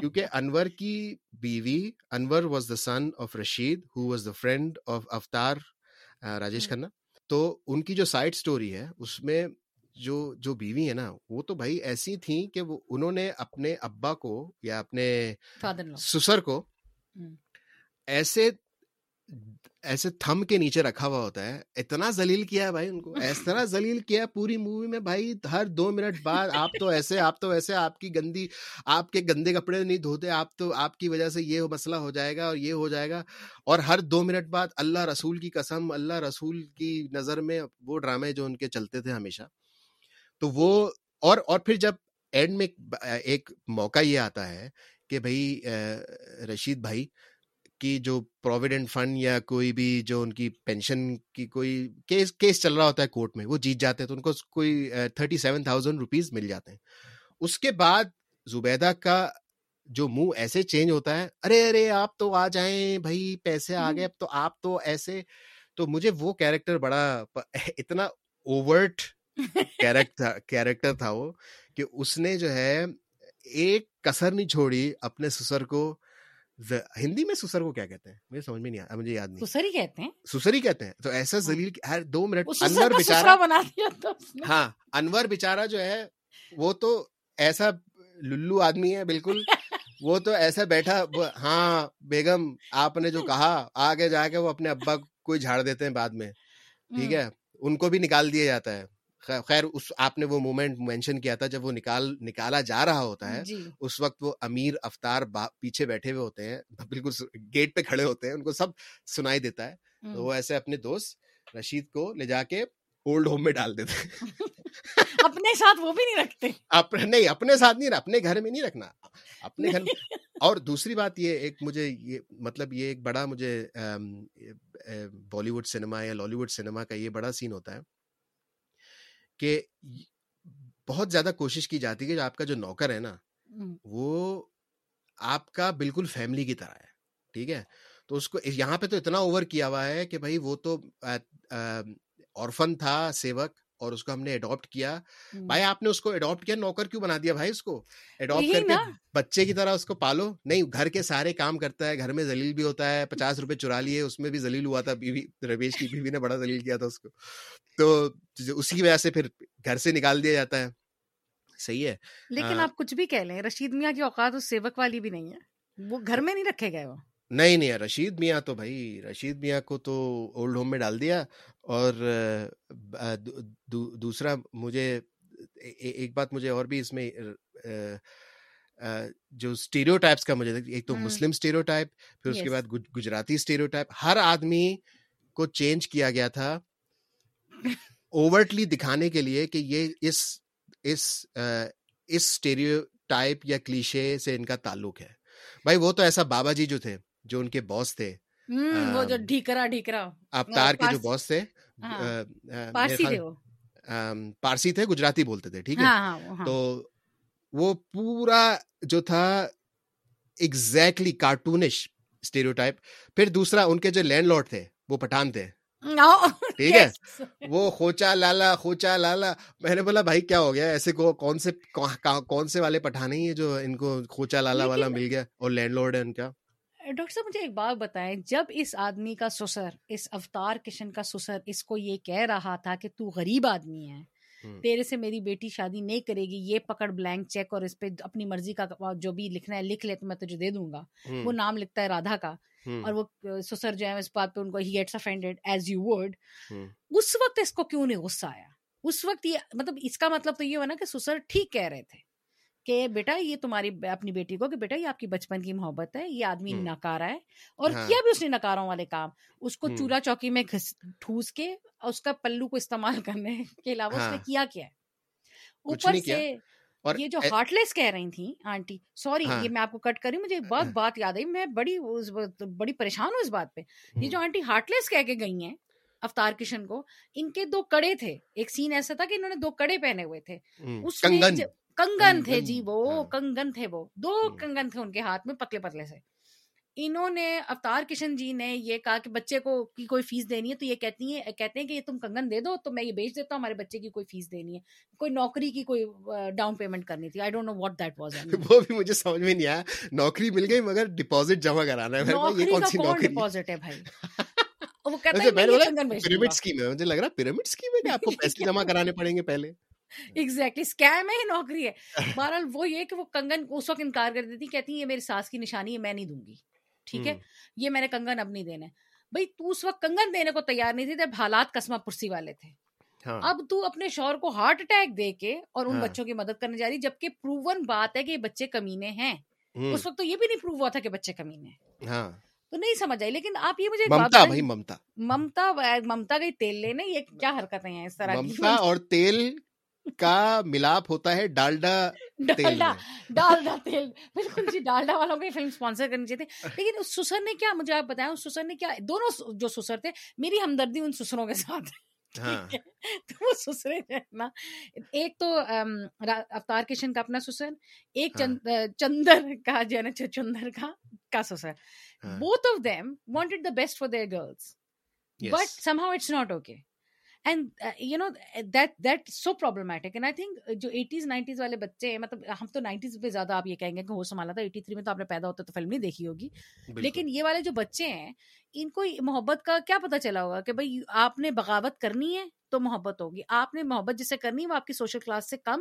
کیونکہ انور کی بیوی Anwar was the son of Rashid who was the friend of افطار راجیش کھنہ۔ تو ان کی جو سائڈ سٹوری ہے اس میں جو جو بیوی ہے نا وہ تو بھائی ایسی تھیں کہ وہ انہوں نے اپنے ابا کو یا اپنے سسر کو ایسے ایسے تھم کے نیچے رکھا ہوا ہوتا ہے۔ اتنا ذلیل کیا ہے بھائی ان کو؟ اس طرح ذلیل کیا ہے پوری مووی میں بھائی؟ ہر دو منٹ بعد آپ تو ایسے آپ تو ایسے آپ کی گندی آپ کے گندے کپڑے نہیں دھوتے آپ تو آپ کی وجہ سے یہ مسئلہ ہو جائے گا اور یہ ہو جائے گا۔ اور ہر دو منٹ بعد اللہ رسول کی قسم اللہ رسول کی نظر میں وہ ڈرامے جو ان کے چلتے تھے ہمیشہ۔ تو وہ اور اور پھر جب اینڈ میں ایک موقع یہ آتا ہے کہ بھائی رشید بھائی کی جو پروویڈنٹ فنڈ یا کوئی بھی جو ان کی پینشن کی کوئی کیس کیس چل رہا ہوتا ہے کورٹ میں وہ جیت جاتے ہیں تو ان کو کوئی تھرٹی سیون تھاؤزینڈ روپیز مل جاتے ہیں۔ اس کے بعد زبیدہ کا جو منہ ایسے چینج ہوتا ہے ارے ارے آپ تو آ جائیں بھائی پیسے آ گئے اب تو آپ تو ایسے تو مجھے وہ کیریکٹر بڑا اتنا اوورٹ کیریکٹر تھا وہ کہ اس نے جو ہے ایک کسر نہیں چھوڑی اپنے سسر کو ہندی میں سسر کو کیا کہتے ہیں؟ مجھے سمجھ میں نہیں آیا مجھے یاد نہیں۔ سسر ہی کہتے ہیں؟ سسر ہی کہتے ہیں۔ تو ایسا زلیل ہر دو منٹ انور بےچارا بنا دیا ہاں انور بےچارا جو ہے وہ تو ایسا للو آدمی ہے بالکل۔ وہ تو ایسا بیٹھا ہاں بیگم آپ نے جو کہا آگے جا کے وہ اپنے ابا کو جھاڑ دیتے ہیں بعد میں۔ ٹھیک ہے؟ ان کو بھی نکال دیا جاتا ہے۔ خیر اس آپ نے وہ مومنٹ مینشن کیا تھا جب وہ نکال نکالا جا رہا ہوتا ہے اس وقت وہ امیر افطار پیچھے بیٹھے ہوئے ہوتے ہیں بالکل گیٹ پہ کھڑے ہوتے ہیں ان کو سب سنائی دیتا ہے۔ تو وہ ایسے اپنے دوست رشید کو لے جا کے اولڈ ہوم میں ڈال دیتے اپنے ساتھ وہ بھی نہیں رکھتے۔ نہیں اپنے ساتھ نہیں اپنے گھر میں نہیں رکھنا۔ اپنے گھر اور دوسری بات یہ ایک مجھے یہ مطلب یہ ایک بڑا مجھے بالی ووڈ سنیما یا لالی ووڈ سنیما کا یہ بڑا سین ہوتا ہے۔ کہ بہت زیادہ کوشش کی جاتی ہے کہ آپ کا جو نوکر ہے نا وہ آپ کا بالکل فیملی کی طرح ہے ٹھیک ہے؟ تو اس کو یہاں پہ تو اتنا اوور کیا ہوا ہے کہ بھائی وہ تو اورفن تھا سیوک۔ اور اس کو ہم نے اڈاپٹ کیا۔ بھائی آپ نے اس کو اڈاپٹ کیا نوکر کیوں بنا دیا بھائی اس کو؟ اڈاپٹ کر کے بچے کی طرح اس کو پالو۔ نہیں گھر کے سارے کام کرتا ہے گھر میں زلیل بھی ہوتا ہے پچاس روپے چرا لیے اس میں بھی زلیل ہوا تھا بیوی رویش کی بیوی نے بڑا زلیل کیا تھا اس کو۔ تو اسی کی وجہ سے پھر گھر سے نکال دیا جاتا ہے۔ صحیح ہے۔ لیکن آپ کچھ بھی کہہ لیں رشید میاں کی اوقات اس سیوک والی بھی نہیں ہے۔ وہ گھر میں نہیں رکھے گئے وہ۔ نہیں نہیں رشید میاں تو بھائی رشید میاں کو تو اولڈ ہوم میں ڈال دیا اور دوسرا مجھے ایک بات مجھے اور بھی اس میں جو اسٹیریو ٹائپس کا مجھے ایک تو مسلم اسٹیریو ٹائپ پھر اس کے بعد گجراتی اسٹیریو ٹائپ ہر آدمی کو چینج کیا گیا تھا اوورٹلی دکھانے کے لیے کہ یہ اس اس اس اسٹیریو ٹائپ یا کلیشے سے ان کا تعلق ہے۔ بھائی وہ تو ایسا بابا جی جو تھے۔ جو ان کے باس تھے وہ جو ڈھیکرا ڈھیکرا ابتار کے جو باس تھے پارسی تھے گجراتی بولتے تھے ٹھیک ہے؟ تو وہ پورا جو تھا ایگزیکٹلی کارٹونش اسٹیریو ٹائپ پھر دوسرا ان کے جو لینڈ لارڈ تھے وہ پٹھان تھے۔ ٹھیک ہے؟ وہ خوچا لالا خوچا لالا۔ میں نے بولا بھائی کیا ہو گیا؟ ایسے کو کون سے کون سے والے پٹھانے ہی جو ان کو خوچا لالا والا مل گیا اور لینڈ لارڈ ہے ان کا؟ ڈاکٹر صاحب مجھے ایک بات بتائیں جب اس آدمی کا سسر اس اوتار کشن کا سسر اس کو یہ کہہ رہا تھا کہ تو غریب آدمی ہے تیرے سے میری بیٹی شادی نہیں کرے گی یہ پکڑ بلینک چیک اور اس پہ اپنی مرضی کا جو بھی لکھنا ہے لکھ لے تو میں تجھے دے دوں گا۔ وہ نام لکھتا ہے رادھا کا۔ اور وہ سسر جو ہے اس بات پہ ان کو ہی gets offended as you word اس وقت اس کو کیوں نہیں غصہ آیا؟ اس وقت یہ مطلب اس کا مطلب تو یہ ہوا نا کہ سسر ٹھیک کہہ رہے تھے۔ کہ بیٹا یہ تمہاری اپنی بیٹی کو کہ بیٹا یہ آپ کی بچپن کی محبت ہے یہ آدمی ناکارا ہے۔ اور کیا بھی اس نے نکاروں والے کام؟ اس کو چولہا چوکی میں ٹھوس کے اس کا پلو کو استعمال کرنے کے علاوہ اس نے کیا کیا ہے؟ اوپر سے یہ جو ہارٹ لیس کہہ رہی تھیں آنٹی سوری یہ میں آپ کو کٹ کر رہی ہوں مجھے بہت بات یاد آئی میں بڑی بڑی پریشان ہوں اس بات پہ۔ یہ جو آنٹی ہارٹ لیس کہہ کے گئی ہیں افطار کشن کو ان کے دو کڑے تھے۔ ایک سین ایسا تھا کہ انہوں نے دو کڑے پہنے ہوئے تھے۔ اس میں کنگن تھے جی وہ کنگن تھے وہ دو کنگن تھے ان کے ہاتھ میں پتلے پتلے سے انہوں نے اوتار کشن جی نے یہ کہا کہ بچے کو کی کوئی فیس دینی ہے تو یہ کہتی ہیں کہتے ہیں کہ یہ تم کنگن دے دو تو میں یہ بیچ دیتا ہوں ہمارے بچے کی کوئی فیس دینی ہے کوئی نوکری کی کوئی ڈاؤن پیمنٹ کرنی تھی I don't know what that was وہ بھی مجھے سمجھ میں نہیں آیا نوکری مل گئی مگر ڈپازٹ جمع کرانا ہے نوکری کا کون ڈپازٹ ہے بھائی وہ کہتا ہے پیرامڈ سکیم ہے مجھے لگ رہا ہے پیرامڈ سکیم ہے کہ آپ کو پیسے جمع کرانے پڑیں گے پہلے ایگزیکٹلی اسکیم ہے نوکری ہے۔ بہرحال وہ یہ کہ وہ کنگن اس وقت انکار کر دیتی کہتی یہ میری ساس کی نشانی ہے میں نہیں دوں گی۔ ٹھیک ہے؟ یہ میں نے کنگن اب نہیں دینا بھائی تو اس وقت کنگن دینے کو تیار نہیں تھی جب حالات قسمہ پرسی والے تھے۔ ہاں۔ اب تو اپنے شوہر کو ہارٹ اٹیک دے کے اور ان ہاں۔ بچوں کی مدد کرنے جا رہی جبکہ پروون بات ہے کہ یہ بچے کمینے ہیں۔ اس وقت تو یہ بھی نہیں پروو ہوا تھا کہ بچے کمینے ہیں۔ ہاں۔ تو نہیں سمجھ آئی لیکن آپ یہ مجھے ممتا بھائی ممتا۔ ممتا ممتا گئی تیل لینے یہ کیا حرکتیں ہیں اس طرح ممتا اور تیل کا ملاپ ہوتا ہے ڈالڈا ڈالڈا ڈالڈا تیل۔ بالکل جی ڈالڈا والوں کو یہ فلم اسپانسر کرنی چاہیے لیکن اس سسر نے کیا مجھے آپ بتایا اس سسر نے کیا دونوں جو سسر تھے میری ہمدردی ان سسروں کے ساتھ۔ ہاں۔ ایک تو اوتار کشن کا اپنا سسر ایک ہاں۔ چندر کا جو ہے چندر کا کا سسر۔ Both of them wanted the best for their girls but somehow it's not okay and you know that that so problematic and I think جو ایٹیز نائنٹیز والے بچے ہیں مطلب ہم تو نائنٹیز پہ زیادہ آپ یہ کہیں گے کہ ہو سنبھالا تھا ایٹی تھری میں تو آپ نے پیدا ہوتا تو فلم نہیں دیکھی ہوگی۔ لیکن یہ والے جو بچے ہیں ان کو محبت کا کیا پتا چلا ہوگا کہ بھائی آپ نے بغاوت کرنی ہے تو محبت ہوگی۔ آپ نے محبت جسے کرنی ہے وہ آپ کی سوشل کلاس سے کم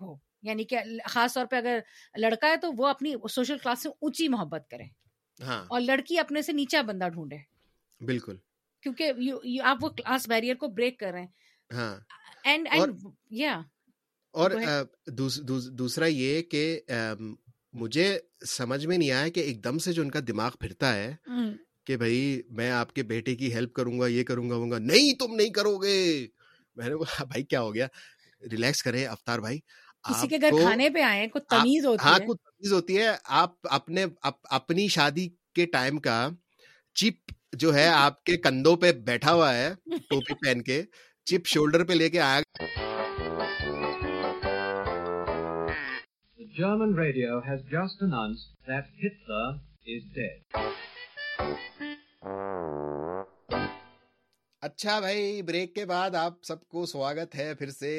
ہو۔ یعنی کہ خاص طور پہ اگر لڑکا ہے تو وہ اپنی سوشل کلاس سے اونچی محبت کرے۔ ہاں۔ اور لڑکی اپنے سے نیچا بندہ ڈھونڈے۔ بالکل۔ کیونکہ آپ وہ کلاس بیریئر کو بریک کر رہے ہیں. ہاں. اینڈ اینڈ یا اور دوسرا یہ کہ مجھے سمجھ میں نہیں آیا کہ ایک دم سے جو ان کا دماغ پھرتا ہے کہ بھائی میں آپ کے بیٹے کی ہیلپ کروں گا یہ کروں گا ہوں گا نہیں تم نہیں کرو گے. میں نے کہا بھائی کیا ہو گیا؟ ریلیکس کریں افطار بھائی کسی کے گھر کھانے پہ آئے تمیز ہوتی ہاں، ہے. ہاں تمیز ہوتی ہے آپ اپنے اپنی شادی کے ٹائم کا چپ جو ہے آپ کے کندھوں پہ بیٹھا ہوا ہے ٹوپی پہن کے چپ شولڈر پہ لے کے آیا۔ German radio has just announced that اچھا بھائی بریک کے بعد آپ سب کو سواگت ہے پھر سے۔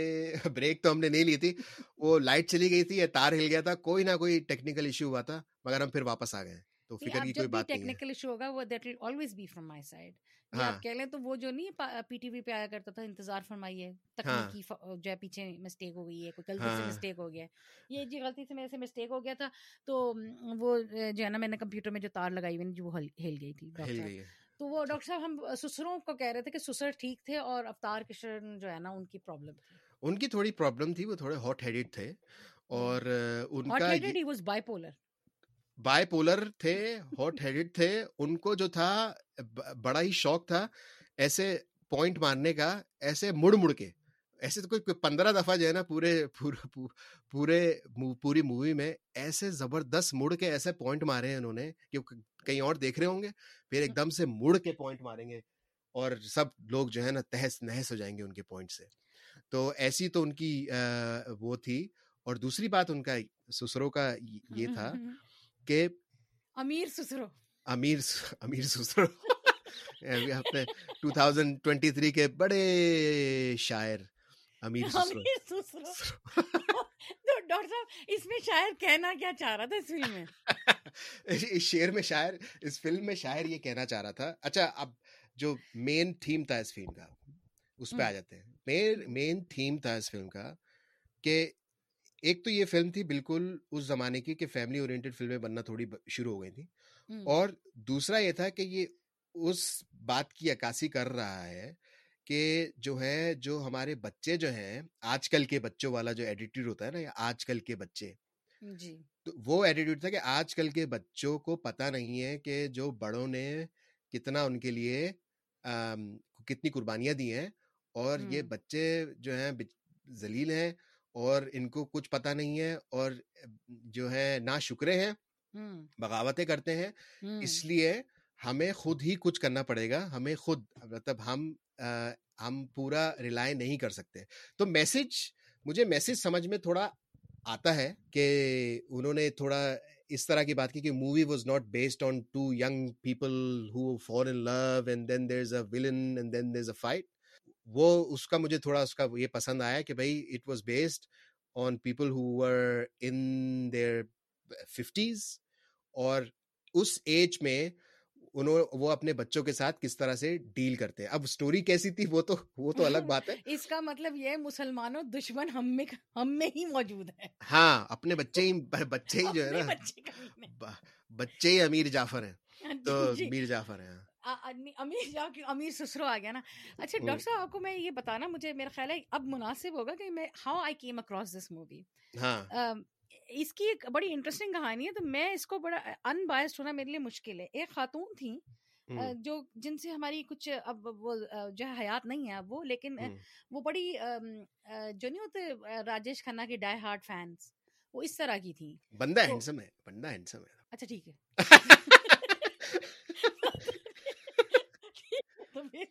بریک تو ہم نے نہیں لی تھی وہ لائٹ چلی گئی تھی یا تار ہل گیا تھا کوئی نہ کوئی ٹیکنیکل ایشو ہوا تھا مگر ہم پھر واپس آ گئے۔ تو فکر کی کوئی بات نہیں ٹیکنیکل ایشو ہوگا وہ that will always be from my side آپ ہاں۔ کہہ لیں تو وہ جو نہیں پی ٹی وی پہ آیا کرتا تھا انتظار فرمائیے تکنیکی ہاں۔ جو ہے پیچھے مسٹیک ہو گئی ہے کوئی غلطی سے ہاں۔ مسٹیک ہو گیا۔ ہے یہ جی غلطی سے میرے سے مسٹیک ہو گیا تھا تو وہ جو ہے نا میں نے کمپیوٹر میں جو تار لگائی ہوئی جو وہ ہل گئی تھی تو وہ اچھا۔ ڈاکٹر صاحب ہم سسروں کو کہہ رہے تھے کہ سسر ٹھیک تھے اور اوتار کشن جو ہے نا ان کی پرابلم ان کی تھوڑی پرابلم تھی وہ تھوڑے ہاٹ ہیڈیڈ تھے اور ان کا hot headed he was bipolar bipolar تھے ہاٹ ہیڈڈ تھے ان کو جو تھا بڑا ہی شوق تھا ایسے پوائنٹ مارنے کا ایسے مڑ مڑ کے ایسے تو کوئی پندرہ دفعہ جو ہے نا پورے پورے پوری مووی میں ایسے زبردست مڑ کے ایسے پوائنٹ مارے ہیں انہوں نے کہ کہیں اور دیکھ رہے ہوں گے پھر ایک دم سے مڑ کے پوائنٹ ماریں گے اور سب لوگ جو ہے نا تہس نہس ہو جائیں گے ان کے پوائنٹ سے تو ایسی تو ان کی وہ تھی اور دوسری بات ان کا سسروں کا یہ تھا کہ Amir Cicero Amir Amir Cicero two thousand twenty three کے بڑے شاعر امیر سسرو ڈاکٹر صاحب اس میں شاعر کہنا کیا چاہ رہا تھا اس فلم میں اس شعر میں شاعر اس فلم میں شاعر یہ کہنا چاہ رہا تھا اچھا اب جو مین تھیم تھا اس فلم کا اس پہ آ جاتے ہیں مین تھیم تھا اس فلم کا کہ ایک تو یہ فلم تھی بالکل اس زمانے کی کہ فیملی اورینٹیڈ فلمیں بننا تھوڑی شروع ہو گئی تھیں اور دوسرا یہ تھا کہ یہ اس بات کی عکاسی کر رہا ہے کہ جو ہے جو ہمارے بچے جو ہیں آج کل کے بچوں والا جو ایٹیٹیوڈ ہوتا ہے نا آج کل کے بچے۔ جی۔ تو وہ ایٹیٹیوڈ تھا کہ آج کل کے بچوں کو پتا نہیں ہے کہ جو بڑوں نے کتنا ان کے لیے کتنی قربانیاں دی ہیں اور یہ بچے جو ہیں ذلیل ہیں۔ اور ان کو کچھ پتا نہیں ہے اور جو ہے نا شکرے ہیں بغاوتیں کرتے ہیں۔ اس لیے ہمیں خود ہی کچھ کرنا پڑے گا ہمیں خود مطلب ہم ہم پورا ریلائی نہیں کر سکتے۔ تو میسج مجھے میسج سمجھ میں تھوڑا آتا ہے کہ انہوں نے تھوڑا اس طرح کی بات کی کہ movie was not based on two young people who fall in love and then there is a villain and then there is a fight وہ اس کا مجھے تھوڑا اس کا یہ پسند آیا کہ بھائی it was based on people who were in their fifties اور اس ایج میں انہوں وہ اپنے بچوں کے ساتھ کس طرح سے ڈیل کرتے ہیں۔ اب سٹوری کیسی تھی وہ تو وہ تو الگ بات ہے۔ اس کا مطلب یہ مسلمانوں دشمن ہم میں ہم میں ہی موجود ہے ہاں اپنے بچے ہی بچے ہی جو ہے نا بچے ہی امیر جعفر ہیں۔ تو جی،۔ میر جعفر ہیں۔ ہاں۔ امیر جا کے امیر سسرو آ گیا نا۔ اچھا۔ ڈاکٹر صاحب آپ کو میں یہ بتانا مجھے میرا خیال ہے اب مناسب ہوگا کہ میں how I came across this movie. ہاں۔ اس کی ایک بڑی انٹرسٹنگ کہانی ہے تو میں اس کو بڑا ان بائسڈ ہونا میرے لیے مشکل ہے۔ ایک خاتون تھیں جو جن سے ہماری کچھ اب وہ جو ہے حیات نہیں ہے اب وہ لیکن وہ بڑی جو نہیں ہوتے راجیش کھنہ کی ڈائی ہارٹ فینس وہ اس طرح کی تھیں۔ بندہ ہینڈسم ہے بندہ ہینڈسم ہے۔ اچھا ٹھیک ہے تو پھر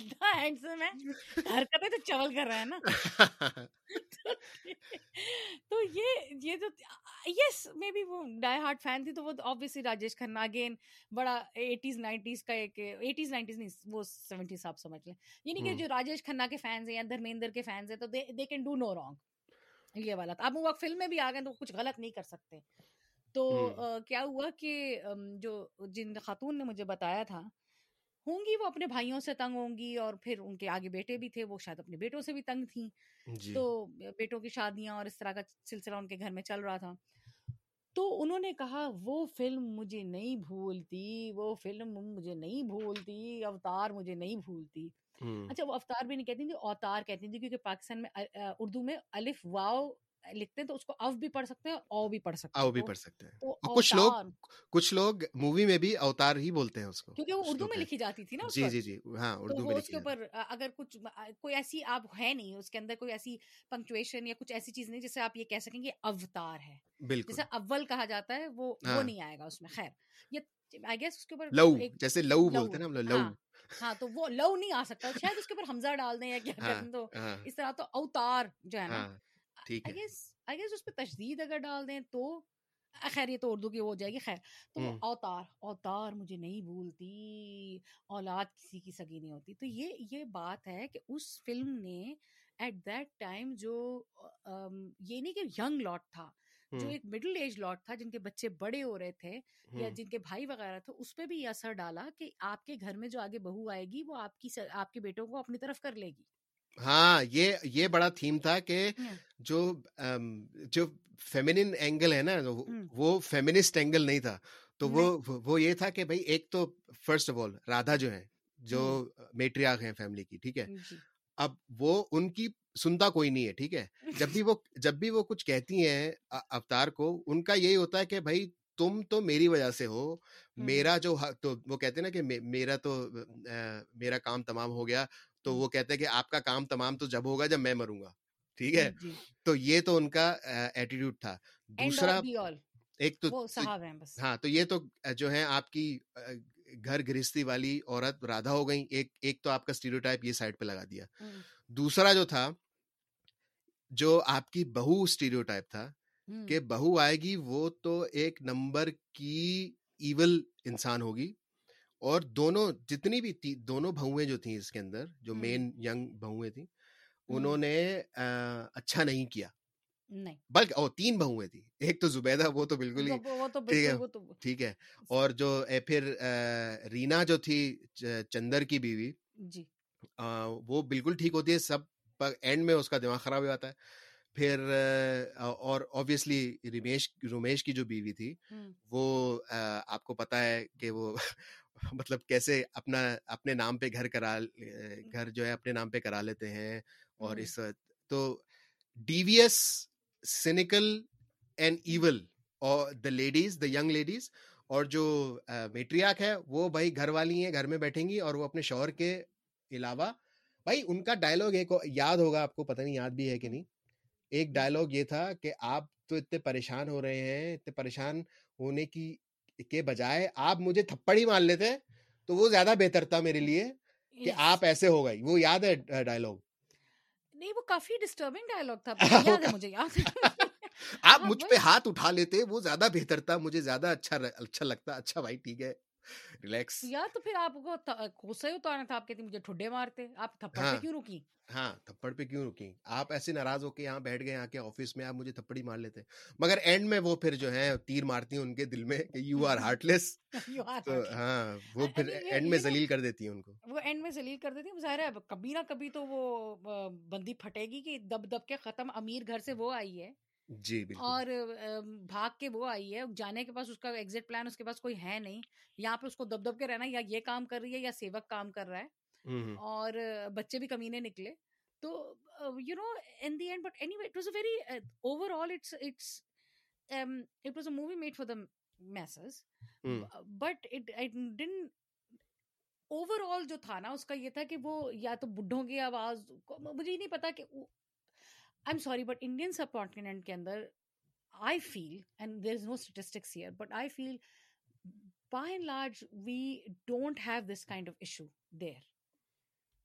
بندہ ہینڈسم ہے حرکتیں تو چول کر رہا ہے نا۔ تو یہ یہ تو یس مے بی وہ ڈائی ہارٹ فین تھی تو وہ آبویسلی راجیش کھنہ اگین بڑا ایٹیز نائنٹیز کا ایک ایٹیز نائنٹیز نہیں وہ سیونٹیز آپ سمجھ لیں۔ یعنی کہ۔ جو راجیش کھنہ کے فینس ہیں یا دھرمیندر کے فینس ہیں تو they can do no wrong یہ والا تھا۔ اب وہ فلم میں بھی آ گئے تو کچھ غلط نہیں کر سکتے۔ تو کیا ہوا کہ جو جن خاتون نے مجھے بتایا تھا ہوں گی وہ اپنے بھائیوں سے تنگ ہوں گی اور پھر ان کے آگے بیٹے بھی تھے وہ شاید اپنے بیٹوں سے بھی تنگ تھیں۔ جی۔ تو بیٹوں کی شادیاں اور اس طرح کا سلسلہ ان کے گھر میں چل رہا تھا۔ تو انہوں نے کہا وہ فلم مجھے نہیں بھولتی وہ فلم مجھے نہیں بھولتی اوتار مجھے نہیں بھولتی۔ اچھا وہ افطار بھی نہیں کہتی تھی اوتار کہتی تھی کیونکہ پاکستان میں اردو میں الف واو لکھتے ہیں تو اس کو اف بھی پڑھ سکتے ہیں او بھی پڑھ سکتے ہیں آؤ بھی پڑھ سکتے ہیں۔ اور کچھ لوگ کچھ لوگ مووی میں بھی اوتار ہی بولتے ہیں اس کو کیونکہ وہ اردو میں۔ لکھی جاتی تھی نا جی جی جی ہاں اردو میں اس کے اوپر اگر کچھ کوئی ایسی آپ ہے نہیں اس کے اندر کوئی ایسی پنکچویشن یا کچھ ایسی چیز نہیں جسے آپ یہ کہہ سکیں کہ اوتار ہے۔ بالکل۔ جیسے اول کہا جاتا ہے وہ وہ ہاں۔ نہیں آئے گا اس میں خیر۔ یہ آئی گیس اس کے اوپر لو جیسے لو بولتے ہیں نا ہم لوگ لو ہاں ہاں تو وہ لو نہیں آ سکتا شاید اس کے اوپر حمزہ ڈال دیں یا کیا ہاں کریں تو اس طرح تو اوتار جو ہے نا ٹھیک ہے۔ آئی گیس اس پہ تشدید اگر ڈال دیں تو خیر یہ تو اردو کی وہ ہو جائے گی خیر۔ تو وہ۔ اوتار اوتار مجھے نہیں بھولتی اولاد کسی کی سگی نہیں ہوتی۔ تو یہ یہ بات ہے کہ اس فلم نے ایٹ دیٹ ٹائم جو یہ نہیں کہ ینگ لاٹ تھا جو ایک مڈل ایج لاٹ تھا جن کے بچے بڑے ہو رہے تھے یا جن کے بھائی وغیرہ تھے اس پہ بھی یہ اثر ڈالا کہ آپ کے گھر میں جو آگے بہو آئے گی وہ آپ کی آپ کے بیٹوں کو اپنی طرف کر لے گی۔ ہاں یہ یہ بڑا تھیم تھا کہ ہاں۔ جو جو فیمنن اینگل ہے نا وہ- فیمنسٹ اینگل نہیں تھا۔ تو وہ وہ یہ تھا کہ بھائی ایک تو فرسٹ آف آل رادھا جو ہے جو میٹریاگ ہیں فیملی کی ٹھیک ہے۔ جی۔ اب وہ ان کی سنتا کوئی نہیں ہے ٹھیک ہے۔ جب بھی وہ جب بھی وہ کچھ کہتی ہیں اوتار کو ان کا یہی ہوتا ہے کہ بھائی تم تو میری وجہ سے ہو میرا جو تو وہ کہتے ہیں نا کہ میرا تو میرا کام تمام ہو گیا۔ تو۔ وہ کہتے ہیں کہ آپ کا کام تمام تو جب ہوگا جب میں مروں گا ٹھیک ہے؟ جی۔ تو یہ تو ان کا ایٹیٹیوڈ تھا۔ دوسرا ایک تو ہاں تو یہ تو جو ہے آپ کی گھر گرہستی والی عورت رادھا ہو گئی ایک ایک تو آپ کا اسٹیریوٹائپ یہ سائڈ پہ لگا دیا۔ دوسرا جو تھا جو آپ کی بہو اسٹیریوٹائپ تھا کہ بہو آئے گی وہ تو ایک نمبر کی ایول انسان ہوگی۔ اور دونوں جتنی بھی تھی دونوں بہویں جو تھیں اس کے اندر جو۔ مین ینگ بہویں تھیں ہوں، انہوں نے اچھا نہیں کیا۔ نہیں۔ بلکہ او تین بہویں تھیں۔ ایک تو زبیدہ وہ تو بالکل ہی ٹھیک ہے ہے۔ اور جو پھر رینا جو تھی چندر کی بیوی جی۔ وہ بالکل ٹھیک ہوتی ہے سب اینڈ میں اس کا دماغ خراب ہو جاتا ہے۔ پھر اور آبویسلی رمیش رمیش کی جو بیوی تھی وہ آپ کو پتا ہے کہ وہ مطلب کیسے اپنا اپنے نام پہ گھر کرا گھر جو ہے اپنے نام پہ کرا لیتے ہیں اور۔ اس تو ڈیویس سینیکل اینڈ ایول اور the ladies the young ladies اور جو میٹریاک ہے وہ بھائی گھر والی ہیں گھر میں بیٹھیں گی اور وہ اپنے شوہر کے علاوہ بھائی ان کا ڈائلگ ایک یاد ہوگا آپ کو پتہ نہیں یاد بھی ہے کہ نہیں ایک ڈائلگ یہ تھا کہ آپ تو اتنے پریشان ہو رہے ہیں اتنے پریشان ہونے کی کے بجائے آپ مجھے تھپڑ ہی مان لیتے تو وہ زیادہ بہتر تھا میرے لیے کہ. آپ ایسے ہو گئی۔ وہ یاد ہے ڈائلگ نہیں وہ کافی ڈسٹربنگ ڈائلگ تھا یاد ہے مجھے یاد ہے۔ آپ ہاں، مجھ پہ ہاتھ اٹھا لیتے وہ زیادہ بہتر تھا مجھے زیادہ اچھا اچھا لگتا اچھا بھائی ٹھیک ہے۔ ریلیکس تو پھر آپ کو ت- غصہ ہی اتارنا تھا آپ مجھے ٹھڈے مارتے آپ تھپڑ ہاں۔ پہ کیوں رکی؟ ہاں تھپڑ پہ کیوں رکی؟ آپ ایسے ناراض ہو کے یہاں بیٹھ گئے یہاں کے آفس میں آپ مجھے تھپڑی مار لیتے۔ مگر اینڈ میں وہ پھر جو ہے تیر مارتی ہیں ان کے دل میں کہ یو آر ہارٹ لیس. ہاں وہ پھر اینڈ میں ذلیل کر دیتی ہیں ان کو۔ وہ اینڈ میں ذلیل کر دیتی ظاہر ہے کبھی نہ کبھی تو وہ بندی پھٹے گی کہ دب دب کے ختم امیر گھر سے وہ آئی ہے۔ جی بالکل۔ اور بھاگ کے وہ آئی ہے جانے کے پاس اس کا ایگزٹ پلان اس کے پاس کوئی ہے نہیں۔ یہاں پہ اس کو دب دب کے رہنا یا یہ کام کر رہی ہے یا سیوک کام کر رہا ہے۔ اور بچے بھی کمینے نکلے۔ تو you know in the end but anyway it was a very overall it's it's it was a movie made for the masses. But it done overall جو تھا نا اس کا یہ تھا کہ وہ یا تو بڈھوں کی آواز مجھے نہیں پتا کہ I am sorry but Indian subcontinent کے اندر I feel and there is no statistics here but I feel by and large we don't have this kind of issue there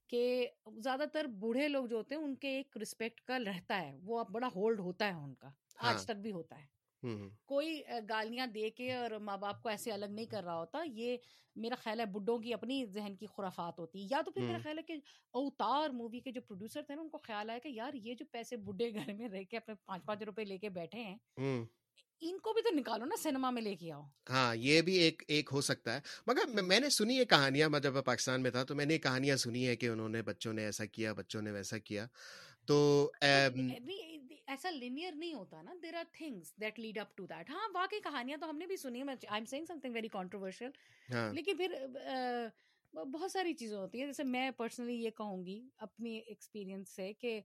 کہ زیادہ تر بوڑھے لوگ جو ہوتے ہیں ان کے ایک رسپیکٹ کا رہتا ہے وہ اب بڑا ہولڈ ہوتا ہے ان کا۔ آج تک بھی ہوتا ہے۔ کوئی گالیاں دے کے اور ماں باپ کو ایسے الگ نہیں کر رہا ہوتا یہ میرا خیال ہے بڈھوں کی اپنی ذہن کی خرافات ہوتی یا تو پھر میرا۔ خیال ہے کہ اوتار مووی کے جو پروڈیوسر تھے نا ان کو خیال آیا کہ یار یہ جو پیسے بڈھے گھر میں رہ کے اپنے پانچ پانچ روپے لے کے بیٹھے ہیں۔ ان کو بھی تو نکالو نا سنیما میں لے کے آؤ۔ ہاں یہ بھی ایک ایک ہو سکتا ہے۔ مگر میں- نے سنی ہے کہانیاں میں جب پاکستان میں تھا تو میں نے کہانیاں سنی ہے کہ انہوں نے بچوں نے ایسا کیا بچوں نے ویسا کیا۔ تو ایسا لینئر نہیں ہوتا نا there are things that lead up to that ہاں واقعی کہانیاں تو ہم نے بھی سنی I am saying something very controversial لیکن پھر بہت ساری چیزیں ہوتی ہیں جیسے میں پرسنلی یہ کہوں گی اپنی ایکسپیرینس سے کہ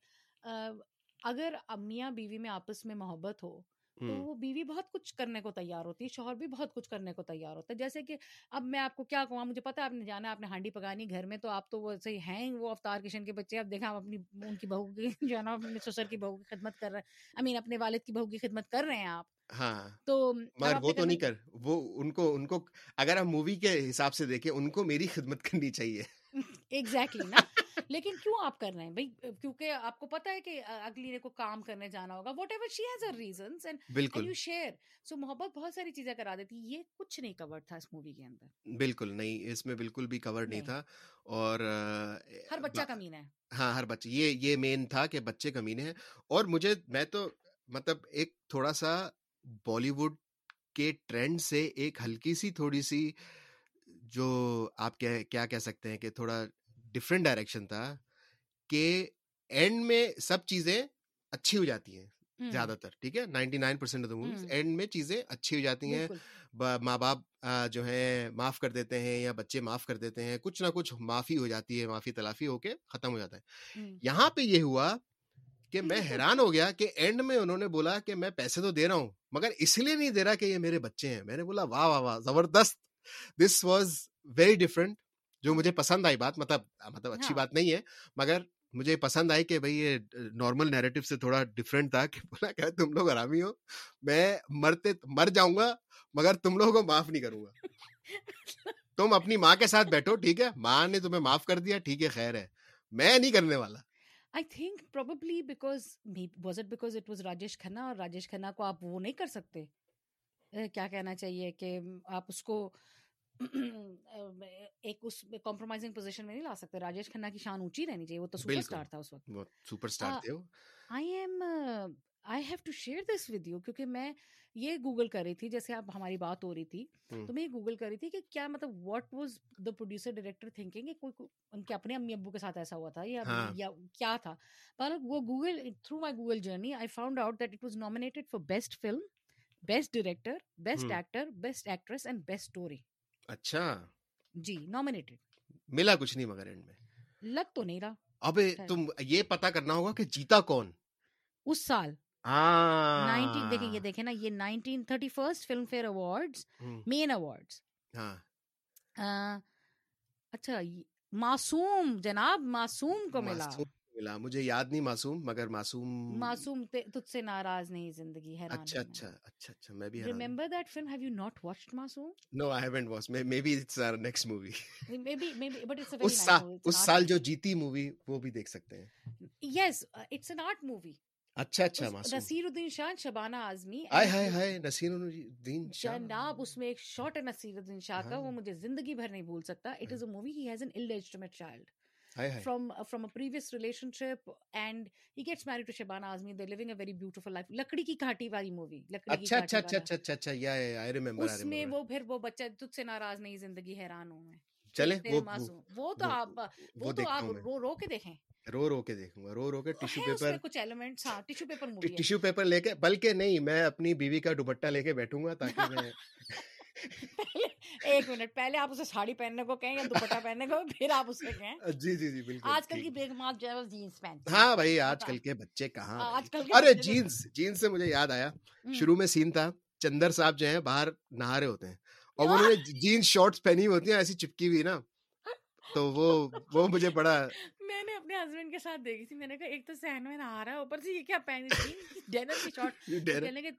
اگر میاں بیوی میں آپس میں محبت ہو تو وہ بیوی بہت کچھ کرنے کو تیار ہوتی ہے شوہر بھی بہت کچھ کرنے کو تیار ہوتا ہے۔ جیسے کہ اب میں آپ کو کیا کہوں مجھے پتا ہے آپ نے جانا آپ نے ہانڈی پکانی گھر میں تو آپ تو وہ ہی ہیں وہ افطار کشن کے بچے اب دیکھا آپ اپنی ان کی بہو کی جو ہے نا اپنے سسر کی بہو کی خدمت کر رہے ہیں۔ آئی مین اپنے والد کی بہو کی خدمت کر رہے ہیں آپ۔ ہاں تو مگر آپ وہ تو نہیں کر وہ ان کو ان کو اگر ہم مووی کے حساب سے دیکھیں ان کو میری خدمت کرنی چاہیے۔ ایگزیکٹلی نا۔ لیکن کیوں آپ کر رہے ہیں؟ بھائی کیونکہ آپ کو پتا ہے کہ اگلی نے کو کام کرنے جانا ہوگا whatever she has her reasons and بالکل۔ یو شیئر سو محبت بہت ساری چیزیں کرا دیتی یہ کچھ نہیں کور تھا اس مووی کے اندر۔ بالکل نہیں اس میں بالکل بھی کور نہیں۔ تھا۔ اور ہر بچہ کمینہ ہے۔ ہاں ہر بچے یہ یہ مین تھا کہ بچے کمینے ہیں اور مجھے میں تو مطلب ایک تھوڑا سا بالی ووڈ کے ٹرینڈ سے ایک ہلکی سی تھوڑی سی جو آپ کیا کیا کہہ سکتے ہیں کہ تھوڑا ڈفرینٹ ڈائریکشن تھا کہ اینڈ میں سب چیزیں اچھی ہو جاتی ہیں زیادہ تر ٹھیک ہے ninety nine percent of the movies. And میں چیزیں اچھی ہو جاتی ہیں ماں باپ جو ہیں معاف کر دیتے ہیں یا بچے معاف کر دیتے ہیں کچھ نہ کچھ معافی ہو جاتی ہے معافی تلافی ہو کے ختم ہو جاتا ہے یہاں پہ یہ ہوا کہ میں حیران ہو گیا کہ اینڈ میں انہوں نے بولا کہ میں پیسے تو دے رہا ہوں مگر اس لیے نہیں دے رہا کہ یہ میرے بچے ہیں میں نے بولا واہ واہ واہ زبردست دس واز ویری ڈفرینٹ جو مجھے پسند آئی بات مطلب مطلب اچھی۔ بات نہیں ہے مگر مجھے پسند آئی کہ بھائی یہ نارمل نیریٹو سے تھوڑا ڈفرینٹ تھا کہ بولا کہ تم لوگ آرامی ہو میں مرتے مر جاؤں گا مگر تم لوگوں کو معاف نہیں کروں گا تم اپنی ماں کے ساتھ بیٹھو ٹھیک ہے ماں نے تمہیں معاف کر دیا ٹھیک ہے خیر ہے میں نہیں کرنے والا I think probably because was it because it was Rajesh Khanna اور راجیش کھنہ کو آپ وہ نہیں کر سکتے کیا کہنا چاہیے کہ آپ اس کو ایک اس کمپرومائزنگ پوزیشن میں نہیں لا سکتے راجیش کھنہ کی شان اونچی رہنی چاہیے وہ تو سپر۔ اسٹار تھا اس وقت وہ سپر اسٹار ہاں۔ تھے I am I have to share this with you کیونکہ میں یہ گوگل کر رہی تھی جیسے آپ ہماری بات ہو رہی تھی۔ تو میں یہ گوگل کر رہی تھی کہ کیا مطلب what was the producer director thinking کوئی ان کے اپنے امی ابو کے ساتھ ایسا ہوا تھا یا ہاں۔ یا کیا تھا پر وہ Google through my Google journey I found out that it was nominated for best film best director best. Actor best actress and best story اچھا۔ جی نامنیٹڈ ملا کچھ نہیں مگر اینڈ میں۔ لگ تو نہیں رہا۔ ابے۔ تم یہ پتا کرنا ہوگا کہ جیتا کون۔ اس سال۔ ہاں۔ دیکھیں یہ دیکھیں نا یہ nineteen thirty first Filmfare awards main awards ہاں۔ اچھا معصوم جناب معصوم کو ملا۔ ملا مجھے یاد نہیں معصوم مگر معصوم معصوم تجھ سے ناراض نہیں زندگی حیران اچھا اچھا اچھا اچھا میں بھی remember that film have you not watched Masoom? No I haven't watch maybe it's our next movie maybe maybe but it's a اس سال اس سال جو جیتی مووی وہ بھی دیکھ سکتے ہیں۔ Yes it's an art movie اچھا اچھا معصوم۔ نصیر الدین شاہ شبانہ اعظمی آئے ہائے ہائے نصیر الدین شاہ۔ جناب اس میں ایک شارٹ ہے نصیر الدین شاہ کا ہاں۔ وہ مجھے زندگی بھر نہیں بھول سکتا۔ It is a movie he has an illegitimate child hi hi from from a previous relationship and he gets married to Shabana Azmi they living a very beautiful life لکڑی کی کھاٹی والی مووی لکڑی اچھا اچھا اچھا اچھا اچھا یا آئی اس میں وہ پھر وہ بچہ تجھ سے ناراض نہیں زندگی حیران ہوں میں۔ تیرے وہ وہ تو آپ وہ تو آپ رو رو کے دیکھیں۔ رو رو کے دیکھوں گا رو رو کے میں پیپر۔ کچھ ایلیمنٹس ہاں پیپر پیپر لے کے بلکہ نہیں میں اپنی بیوی کا دوپٹہ لے کے بیٹھوں گا تاکہ میں ایک منٹ پہلے آپ اسے ساڑی پہننے کو کہیں یا دوپٹہ پہننے کو پھر آپ اسے کہیں جی جی جی بالکل آج کل کی ٹھیک۔ بیگمات جو ہے جینس پہنتے ہاں بھائی آج کل کے بچے کہاں آج؟ کل ارے جینس جینس سے مجھے یاد آیا۔ شروع میں سین تھا چندر صاحب جو ہیں باہر نہا رہے ہوتے ہیں اور انہوں نے جینس شارٹس پہنی ہوئی ہوتی ہیں ایسی چپکی ہوئی نا تو وہ وہ مجھے بڑا میں نے اپنے ہسبینڈ کے ساتھ دیکھی تھی میں نے کہا ایک تو سہن میں نہا رہا ہے اوپر سے یہ کیا پہنی تھی ڈینر کی شارٹ کہنے لگے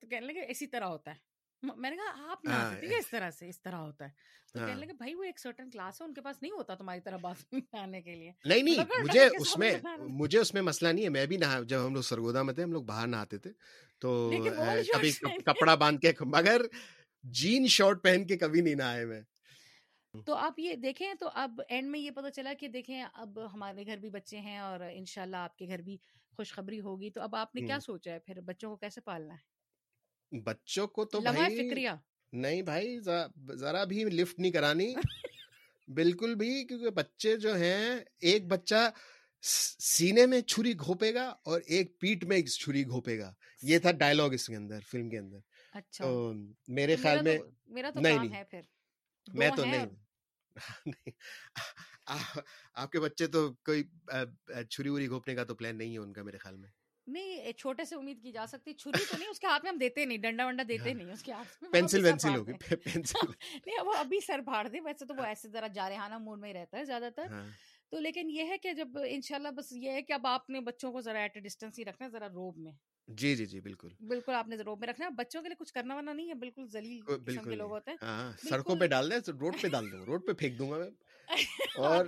کہنے لگے اسی طرح ہوتا ہے میں نے کہا آپ تھے اس طرح سے اس طرح ہوتا ہے تو۔ کہنے لگے بھائی وہ ایک سرٹن کلاس ہے ان کے پاس نہیں ہوتا تمہاری طرح بات نہانے کے لیے نہیں نہیں مجھے اس میں۔ مجھے اس میں مسئلہ نہیں ہے میں بھی نہا جب ہم لوگ سرگودا میں تھے ہم لوگ باہر نہاتے تھے تو کبھی کپڑا باندھ کے مگر جین شارٹ پہن کے کبھی نہیں نہائے میں تو آپ یہ دیکھیں تو اب اینڈ میں یہ پتا چلا کہ دیکھیں اب ہمارے گھر بھی بچے ہیں اور انشاءاللہ آپ کے گھر بھی خوشخبری ہوگی تو اب آپ نے کیا۔ سوچا ہے پھر بچوں کو کیسے پالنا ہے بچوں کو تو بھائی فکریہ نہیں بھائی ذرا- بھی لفٹ نہیں کرانی بالکل بھی کیونکہ بچے جو ہیں ایک بچہ سینے میں چھری گھوپے گا اور ایک پیٹ میں چھری گھوپے گا یہ تھا ڈائلوگ اس کے اندر فلم کے اندر اچھا میرے خیال میں تو- میرا تو نہیں، میں تو ہیں نہیں آپ کے بچے تو کوئی چھری وری گھوپنے کا تو پلان نہیں ہے ان کا میرے خیال میں نہیں چھوٹے سے امید کی جا سکتی چھری تو نہیں اس کے ہاتھ میں ہم دیتے نہیں ڈنڈا ونڈا دیتے ہاں۔ نہیں اس کے ہاتھ میں پینسل پھاڑ ہوگی۔ پینسل نہیں وہ ابھی سر پھاڑ دے ویسے تو وہ ایسے ذرا جارحانہ موڈ میں ہی رہتا ہے زیادہ تر ہاں تو لیکن یہ ہے کہ جب انشاءاللہ بس یہ ہے کہ اب آپ نے بچوں کو ذرا ایٹ ڈسٹینس ہی رکھنا ذرا روب میں جی جی جی بالکل بالکل آپ نے روب میں رکھنا بچوں کے لیے کچھ کرنا ورنا نہیں ہے بالکل ذلیل قسم کے لوگ۔ ہوتے ہیں ہاں۔ سڑکوں پہ ڈال دیں روڈ پہ ڈال دوں روڈ پہ پھینک دوں گا میں اور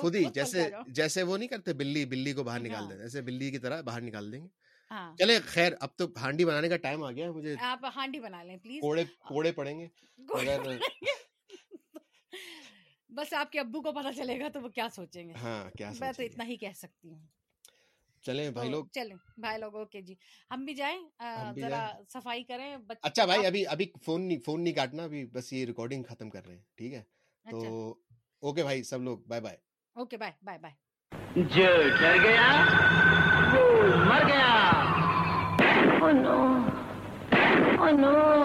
خود ہی جیسے۔ جیسے وہ نہیں کرتے بلی بلی کو باہر نکال ہاں۔ دیں ایسے بلی کی طرح باہر نکال دیں گے۔ ہاں۔ چلے خیر اب تو ہانڈی بنانے کا ٹائم آ گیا ہے مجھے آپ ہانڈی بنا لیں پلیز۔ کوڑے کوڑے پڑیں گے۔ بس آپ کے ابو کو پتا چلے گا تو وہ کیا سوچیں گے۔ ہاں کیا میں تو اتنا ہی کہہ سکتی ہوں۔ چلیں بھائی لوگ۔ چلیں بھائی لوگ اوکے جی۔ ہم بھی جائیں ذرا صفائی کریں اچھا بھائی ابھی ابھی فون نہیں فون نہیں کاٹنا ابھی بس یہ ریکارڈنگ ختم کر رہے ہیں ٹھیک ہے؟ تو اچھا۔ اوکے بھائی سب لوگ bye bye okay bye bye bye جو ڈر گیا وہ مر گیا Oh no. Oh no.